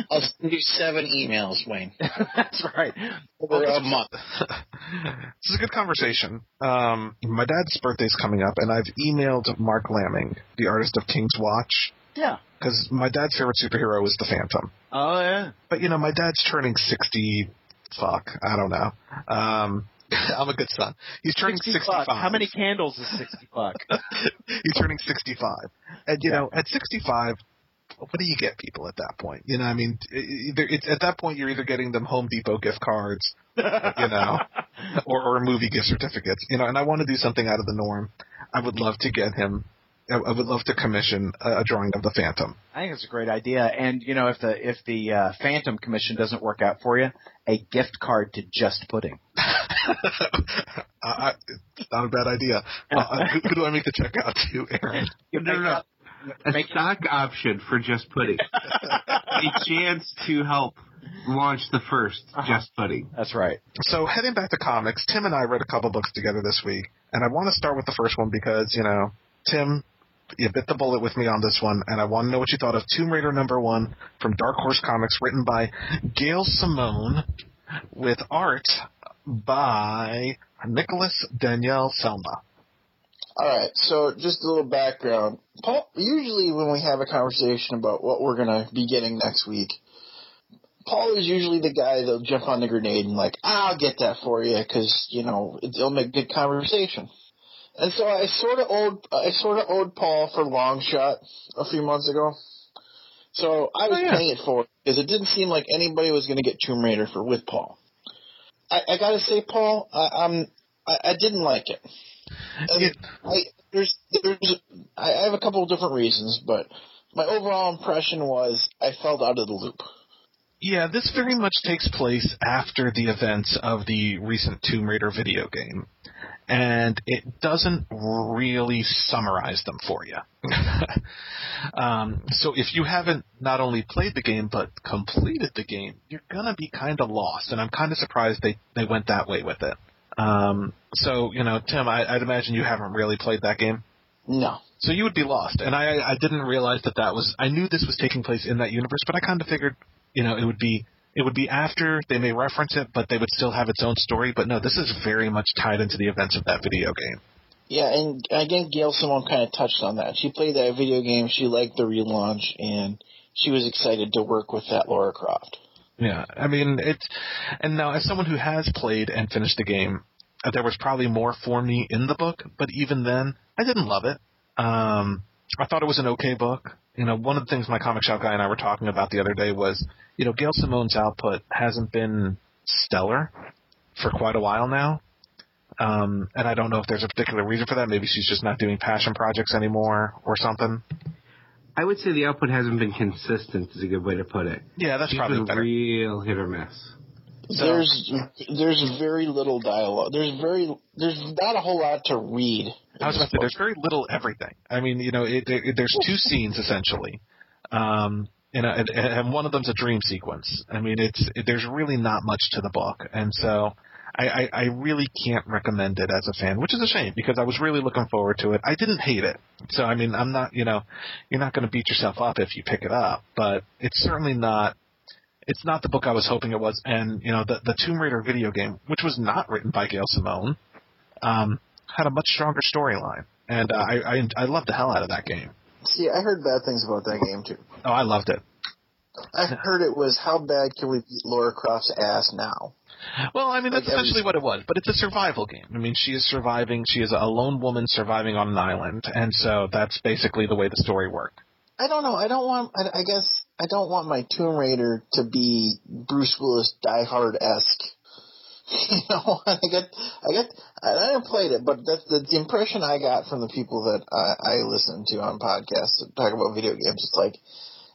I'll send you seven emails, Wayne, That's right. over a month. this is a good conversation. Um, my dad's birthday's coming up, and I've emailed Marc Laming, the artist of King's Watch, Yeah. because my dad's favorite superhero is the Phantom. Oh yeah. But you know, my dad's turning sixty. Fuck, I don't know. Um, I'm a good son. He's turning 60 sixty-five. How many candles is sixty bucks? He's turning sixty-five, and you Yeah. know, at sixty-five. What do you get people at that point? You know, I mean, either it's at that point you're either getting them Home Depot gift cards, you know, or, or movie gift certificates. You know, and I want to do something out of the norm. I would love to get him. I I would love to commission a, a drawing of the Phantom. I think it's a great idea. And you know, if the if the uh, Phantom commission doesn't work out for you, a gift card to Just Pudding. I, I, it's not a bad idea. Uh, who, who do I make the check out to, Aaron? You No, no, no. A make- stock option for Just Pudding. a chance to help launch the 1st Uh-huh. Just Pudding. That's right. So heading back to comics, Tim and I read a couple books together this week, and I want to start with the first one because you know, Tim, you bit the bullet with me on this one, and I want to know what you thought of Tomb Raider number one from Dark Horse Comics, written by Gail Simone, with art by Nicolás Daniel Selma. All right, so just a little background. Paul, usually when we have a conversation about what we're gonna be getting next week, Paul is usually the guy that'll jump on the grenade and like, I'll get that for you because you know it'll make good conversation. And so I sort of owed I sort of owed Paul for Long Shot a few months ago. So I was Oh, yeah. paying it for because it didn't seem like anybody was going to get Tomb Raider for with Paul. I, I gotta say, Paul, I, I'm I, I didn't like it. I, there's, there's, I I have a couple of different reasons, but my overall impression was I felt out of the loop. Yeah, this very much takes place after the events of the recent Tomb Raider video game. And it doesn't really summarize them for you. um, so if you haven't not only played the game but completed the game, you're gonna be kind of lost. And I'm kind of surprised they they went that way with it. Um, so you know, Tim, I, I'd imagine you haven't really played that game. No. So you would be lost, and I I didn't realize that that was I knew this was taking place in that universe, but I kind of figured, you know, it would be it would be after they may reference it, but they would still have its own story. But no, this is very much tied into the events of that video game. Yeah, and again, Gail Simone kind of touched on that. She played that video game, she liked the relaunch, and she was excited to work with that Lara Croft. Yeah, I mean it's and now as someone who has played and finished the game, uh, there was probably more for me in the book, but even then, I didn't love it. Um, I thought it was an okay book. You know, one of the things my comic shop guy and I were talking about the other day was, you know, Gail Simone's output hasn't been stellar for quite a while now. Um, and I don't know if there's a particular reason for that. Maybe she's just not doing passion projects anymore or something. I would say the output hasn't been consistent. Is a good way to put it. Yeah, that's She's probably been better. real hit or miss. So- There's there's very little dialogue. There's very there's not a whole lot to read. I was about to say, there's very little everything. I mean, you know, it, it, there's two scenes essentially. Um, and, and, and one of them's a dream sequence. I mean, it's it, there's really not much to the book, and so I, I, I really can't recommend it as a fan, which is a shame because I was really looking forward to it. I didn't hate it, so I mean, I'm not, you know, you're not going to beat yourself up if you pick it up, but it's certainly not. It's not the book I was hoping it was, and you know, the the Tomb Raider video game, which was not written by Gail Simone, um, had a much stronger storyline, and uh, I, I I loved the hell out of that game. See, I heard bad things about that game too. Oh, I loved it. I heard it was how bad can we beat Lara Croft's ass now? Well, I mean, that's Like every- essentially what it was, but it's a survival game. I mean, she is surviving. She is a lone woman surviving on an island, and so that's basically the way the story worked. I don't know. I don't want. I, I guess I don't want my Tomb Raider to be Bruce Willis Die Hard esque. You know, I get, I get, I haven't played it, but that's the, the impression I got from the people that I, I listen to on podcasts that talk about video games. It's like,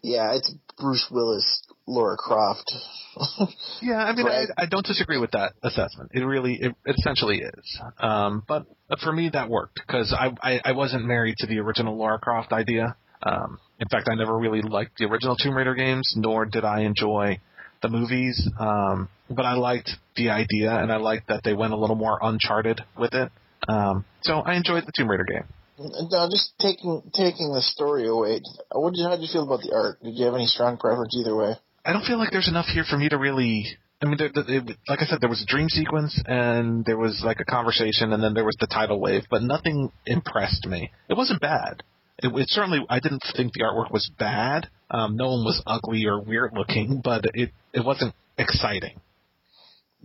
yeah, it's Bruce Willis, Lara Croft. Yeah, I mean, I, I don't disagree with that assessment. It really, it, essentially is. Um, but for me, that worked because I, I I wasn't married to the original Lara Croft idea. Um, in fact, I never really liked the original Tomb Raider games, nor did I enjoy the movies. Um, but I liked the idea, and I liked that they went a little more uncharted with it. Um, so I enjoyed the Tomb Raider game. No, just taking taking the story away. What did you, how did you feel about the art? Did you have any strong preference either way? I don't feel like there's enough here for me to really. I mean, there, there, it, like I said, there was a dream sequence, and there was like a conversation, and then there was the tidal wave, but nothing impressed me. It wasn't bad. It, it certainly, I didn't think the artwork was bad. Um, no one was ugly or weird looking, but it it wasn't exciting.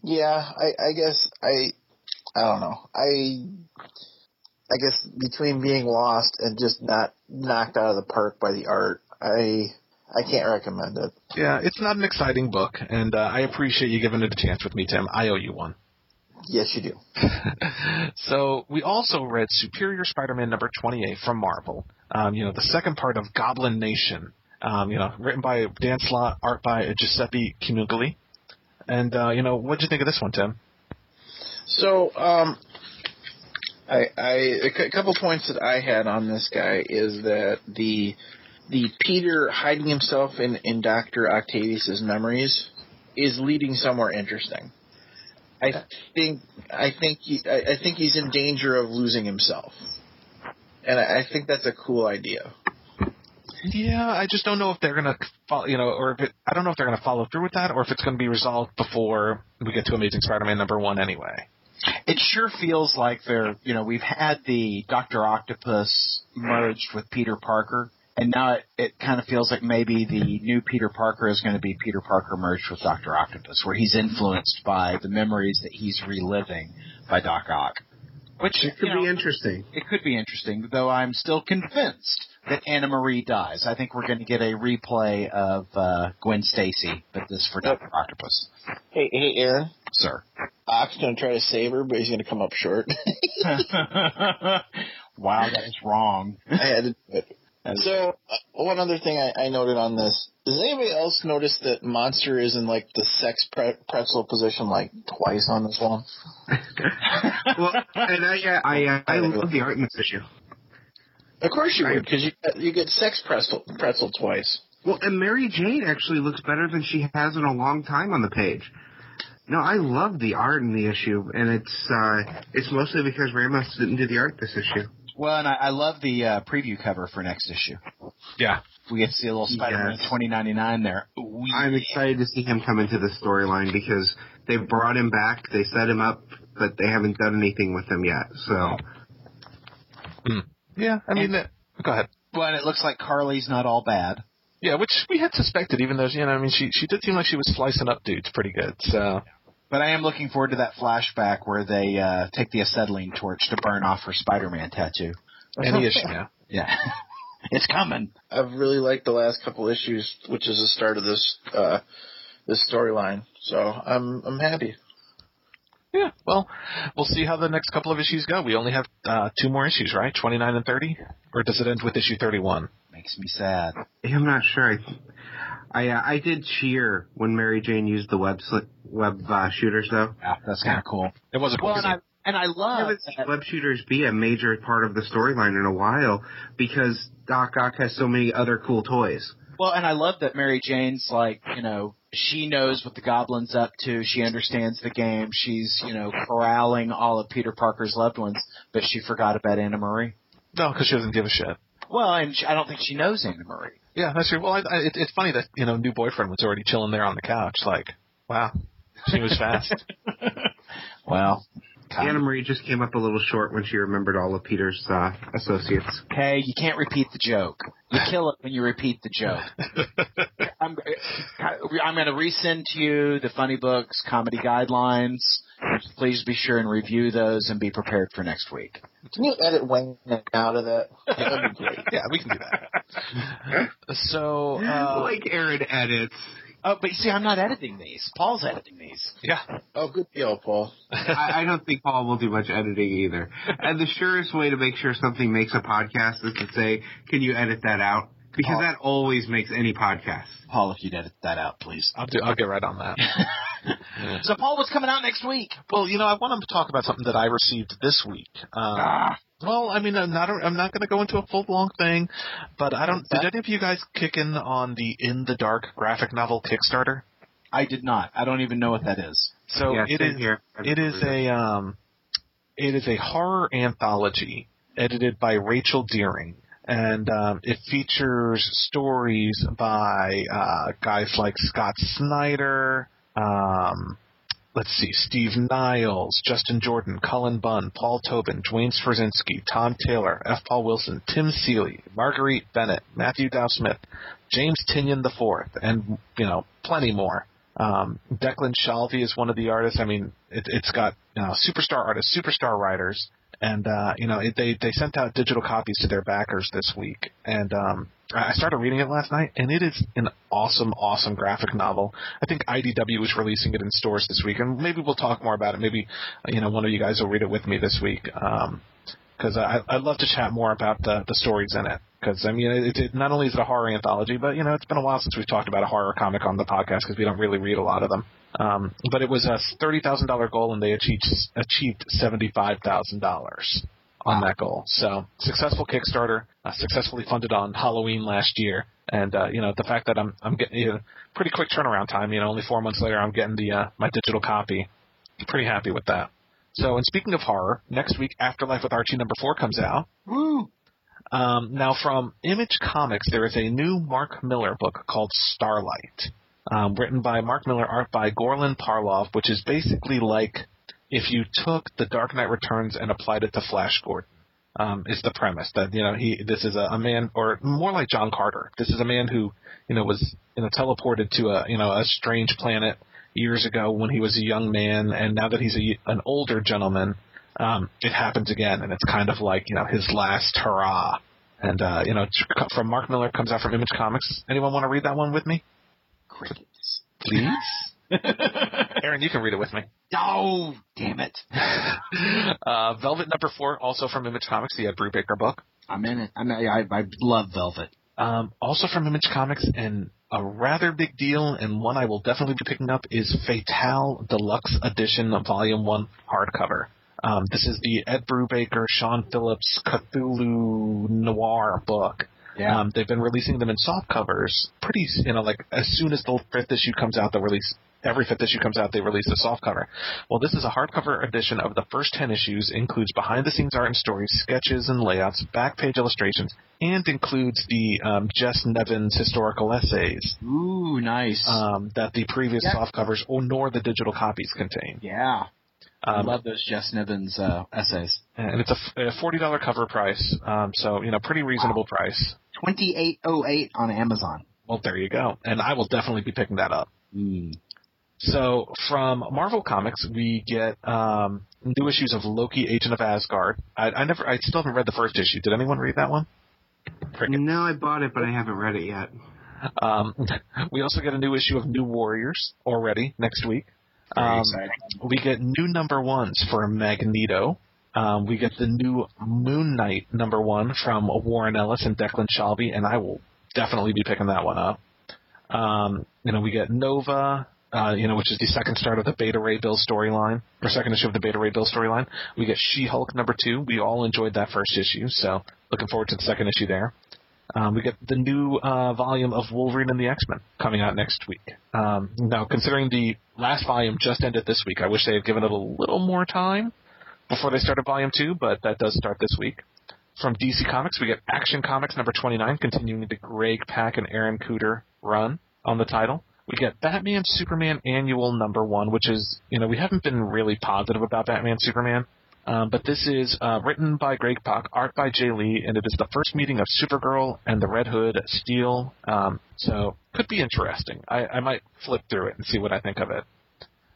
Yeah, I, I guess I, I don't know. I, I guess between being lost and just not knocked out of the park by the art, I, I can't recommend it. Yeah, it's not an exciting book, and uh, I appreciate you giving it a chance with me, Tim. I owe you one. Yes, you do. so we also read Superior Spider-Man number 28 from Marvel. Um, you know, the second part of Goblin Nation. Um, you know, written by Dan Slott, art by Giuseppe Camuncoli. And uh, you know, what did you think of this one, Tim? So, um, I, I, a couple points that I had on this guy is that the, the Peter hiding himself in, in Dr. Octavius's memories is leading somewhere interesting. I think, I think he, I, I think he's in danger of losing himself. And I, I think that's a cool idea. Yeah, I just don't know if they're gonna, follow, you know, or if it, I don't know if they're gonna follow through with that, or if it's gonna be resolved before we get to Amazing Spider-Man number one anyway. It sure feels like they're, you know, we've had the Doctor Octopus merged with Peter Parker, and now it, it kind of feels like maybe the new Peter Parker is going to be Peter Parker merged with Doctor Octopus, where he's influenced by the memories that he's reliving by Doc Ock. Which It could you know, be interesting. it could be interesting, though I'm still convinced that Anna Marie dies. I think we're going to get a replay of uh, Gwen Stacy, but this for Doctor Octopus, Hey, hey, Aaron. sir. Ock's gonna try to save her, but he's gonna come up short. wow, that is wrong. I had to do it. So, uh, one other thing I, I noted on this: Does anybody else notice that Monster is in like the sex pre- pretzel position like twice on this one? well, and I, uh, I, uh, I love the art in this issue. Of course you Right. would, because you get- you get sex pretzel pretzel twice. Well, and Mary Jane actually looks better than she has in a long time on the page. No, I love the art in the issue, and it's uh, it's mostly because Ramos didn't do the art this issue. Well, and I, I love the uh, preview cover for next issue. Yeah. We get to see a little Spider-Man Yes. 2099 there. Ooh, I'm excited to see him come into the storyline because they brought him back, they set him up, but they haven't done anything with him yet. So Yeah, I mean, uh, go ahead. Well, and it looks like Carly's not all bad. Yeah, which we had suspected, even though you know, I mean, she she did seem like she was slicing up dudes pretty good. So But I am looking forward to that flashback where they uh, take the acetylene torch to burn off her Spider-Man tattoo. any issue now. Yeah, it's coming. I've really liked the last couple issues, which is the start of this uh, this storyline. So I'm I'm happy. Yeah, well, we'll see how the next couple of issues go. We only have uh, two more issues, right? Twenty nine and thirty, or does it end with issue thirty one? Makes me sad. I'm not sure. I I, uh, I did cheer when Mary Jane used the web sli- web uh, shooters though. Yeah, that's kind of cool. It was a cool Well, and I, and I I love haven't that- web shooters be a major part of the storyline in a while because Doc Ock has so many other cool toys. Well, and I love that Mary Jane's like, you know, she knows what the goblin's up to. She understands the game. She's, you know, corralling all of Peter Parker's loved ones, but she forgot about Anna Marie. No, because she doesn't give a shit. Well, and she, I don't think she knows Anna Marie. Yeah, that's true. Well, I, I, it, it's funny that you know, new boyfriend was already chilling there on the couch. Like, wow, she was fast. Well, Anna Marie just came up a little short when she remembered all of Peter's uh, associates. okay, you can't repeat the joke. You kill it when you repeat the joke. I'm, I'm going to resend to you the funny books, comedy guidelines. Please be sure and review those and be prepared for next week. Can you edit Wayne out of that? That'd be great. yeah, we can do that. so, uh, like Aaron edits. Oh, but you see, I'm not editing these. Paul's editing these. yeah, Oh, good deal, Paul. I, I don't think Paul will do much editing either. And the surest way to make sure something makes a podcast is to say, "Can you edit that out?" Because Paul- that always makes any podcast. Paul, if you'd edit that out, please. I'll do. I'll get right on that. So, Paul, what's coming out next week? Well, you know, I want to talk about something that I received this week. Um, Ah, Well, I mean, I'm not. I'm not going to go into a full long thing, but I don't. Did any of you guys kick in on the In the Dark graphic novel Kickstarter? I did not. I don't even know what that is. So yeah, it same is. here. It is a um, it is a horror anthology edited by Rachel Deering, and um, it features stories by uh, guys like Scott Snyder. Um, let's see, Steve Niles, Justin Jordan, Cullen Bunn, Paul Tobin, Duane Swierczynski, Tom Taylor, F. Paul Wilson, Tim Seeley, Marguerite Bennett, Matthew Dow Smith, James Tynion IV, and you know plenty more. Um, Declan Shalvey is one of the artists. I mean, it, it's got you know superstar artists, superstar writers, and uh, you know it, they they sent out digital copies to their backers this week. And um, I started reading it last night, and it is an awesome, awesome graphic novel. I think IDW is releasing it in stores this week, and maybe we'll talk more about it. Maybe you know one of you guys will read it with me this week. Um, because I I'd love to chat more about the the stories in it. Because I mean, it, it not only is it a horror anthology, but you know, it's been a while since we've talked about a horror comic on the podcast because we don't really read a lot of them. Um, but it was a thirty thousand dollar goal, and they achieved achieved seventy five thousand dollars on that goal. So successful Kickstarter, uh, successfully funded on Halloween last year, and uh, you know the fact that I'm I'm getting you know, pretty quick turnaround time. You know, only four months later, I'm getting the uh, my digital copy. Pretty happy with that. So, and speaking of horror, next week Afterlife with Archie number four comes out. Woo! Um, now, from Image Comics, there is a new Mark Millar book called Starlight, um, written by Mark Millar, art by Goran Parlov, which is basically like if you took The Dark Knight Returns and applied it to Flash Gordon. Um, is the premise that you know he this is a, a man or more like John Carter. This is a man who you know was you know teleported to a you know a strange planet years ago when he was a young man, and now that he's a, an older gentleman, um, it happens again, and it's kind of like you know his last hurrah. And uh, you know, from Mark Millar comes out from Image Comics. Anyone want to read that one with me, Crickets. please? Aaron, you can read it with me. Oh, damn it. uh, Velvet number four, also from Image Comics, the Ed Brubaker book. I'm in it. I'm, I, I love Velvet. Um, also from Image Comics, and a rather big deal, and one I will definitely be picking up is Fatale Deluxe Edition Volume One hardcover. Um, this is the Ed Brubaker, Sean Phillips Cthulhu Noir book. Yeah. Um, they've been releasing them in soft covers pretty, s- you know, like as soon as the fifth issue comes out, they'll release. Every fifth issue comes out, they release a soft cover. Well, this is a hardcover edition of the first ten issues. Includes behind the scenes art and stories, sketches and layouts, back page illustrations, and includes the um, Jess Nevins historical essays Ooh, nice. um, that the previous Yeah. soft covers or nor the digital copies contain. yeah. I Um, love those Jess Nevins uh, essays. and it's a forty dollar cover price, um, so you know, pretty reasonable price. Twenty eight oh eight on Amazon. Well, there you go, and I will definitely be picking that up. Mm. So from Marvel Comics, we get um, new issues of Loki, Agent of Asgard. I, I never, I still haven't read the first issue. Did anyone read that one? Cricket. No, I bought it, but I haven't read it yet. Um, we also get a new issue of New Warriors already next week. Um, we get new number ones for Magneto. Um, we get the new Moon Knight number one from Warren Ellis and Declan Shalvey, and I will definitely be picking that one up. Um, you know, we get Nova, uh, you know, which is the second start of the Beta Ray Bill storyline, or second issue of the Beta Ray Bill storyline. We get She Hulk number two. We all enjoyed that first issue, so looking forward to the second issue there. Um, we get the new uh, volume of Wolverine and the X Men coming out next week. Um, now, considering the last volume just ended this week, I wish they had given it a little more time before they started volume two, but that does start this week. From DC Comics, we get Action Comics number 29, continuing the Greg Pak and Aaron Kuder run on the title. We get Batman Superman Annual number one, which is, you know, we haven't been really positive about Batman Superman. Um, but this is uh, written by Greg Pak, art by Jae Lee, and it is the first meeting of Supergirl and the Red Hood Steel. Um, so could be interesting. I, I might flip through it and see what I think of it.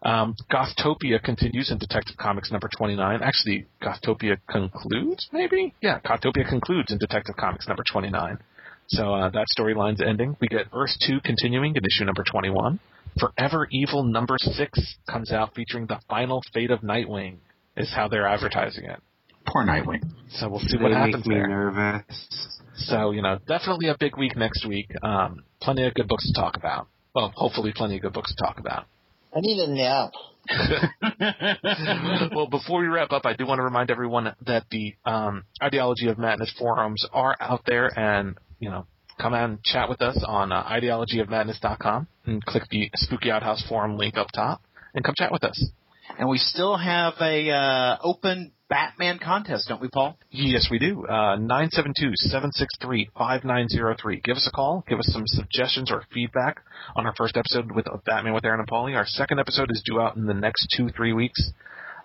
Um, Gothtopia continues in Detective Comics number 29. Actually, Gothtopia concludes, maybe? Yeah, Gothtopia concludes in Detective Comics number 29. So uh, that storyline's ending. We get Earth 2 continuing in issue number 21. Forever Evil number 6 comes out featuring the final fate of Nightwing, is how they're advertising it. Poor Nightwing. So we'll see They what make happens me there. nervous. So, you know, definitely a big week next week. Um, plenty of good books to talk about. Well, hopefully plenty of good books to talk about. I need a nap. well, before we wrap up, I do want to remind everyone that the um, Ideology of Madness forums are out there, and you know, come and chat with us on uh, ideologyofmadness.com and click the Spooky Outhouse forum link up top, and come chat with us. And we still have a uh, open Batman contest, don't we, Paul? Yes, we do. Uh, 972-763-5903. Give us a call. Give us some suggestions or feedback on our first episode with Batman with Aaron and Paulie. Our second episode is due out in the next two, three weeks.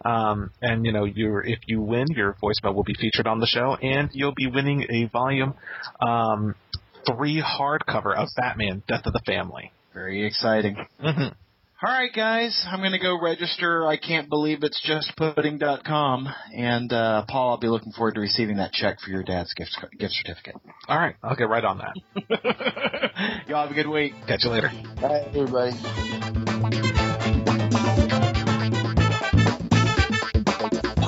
Um, and you know, you're, if you win, your voicemail will be featured on the show, and you'll be winning a volume um, three hardcover of Batman: Death of the Family. Very exciting. Mm-hmm. All right, guys, I'm going to go register. I can't believe it's just pudding.com. And uh, Paul, I'll be looking forward to receiving that check for your dad's gift gift certificate. All right, I'll get right on that. Y'all have a good week. Catch you later. Bye, everybody.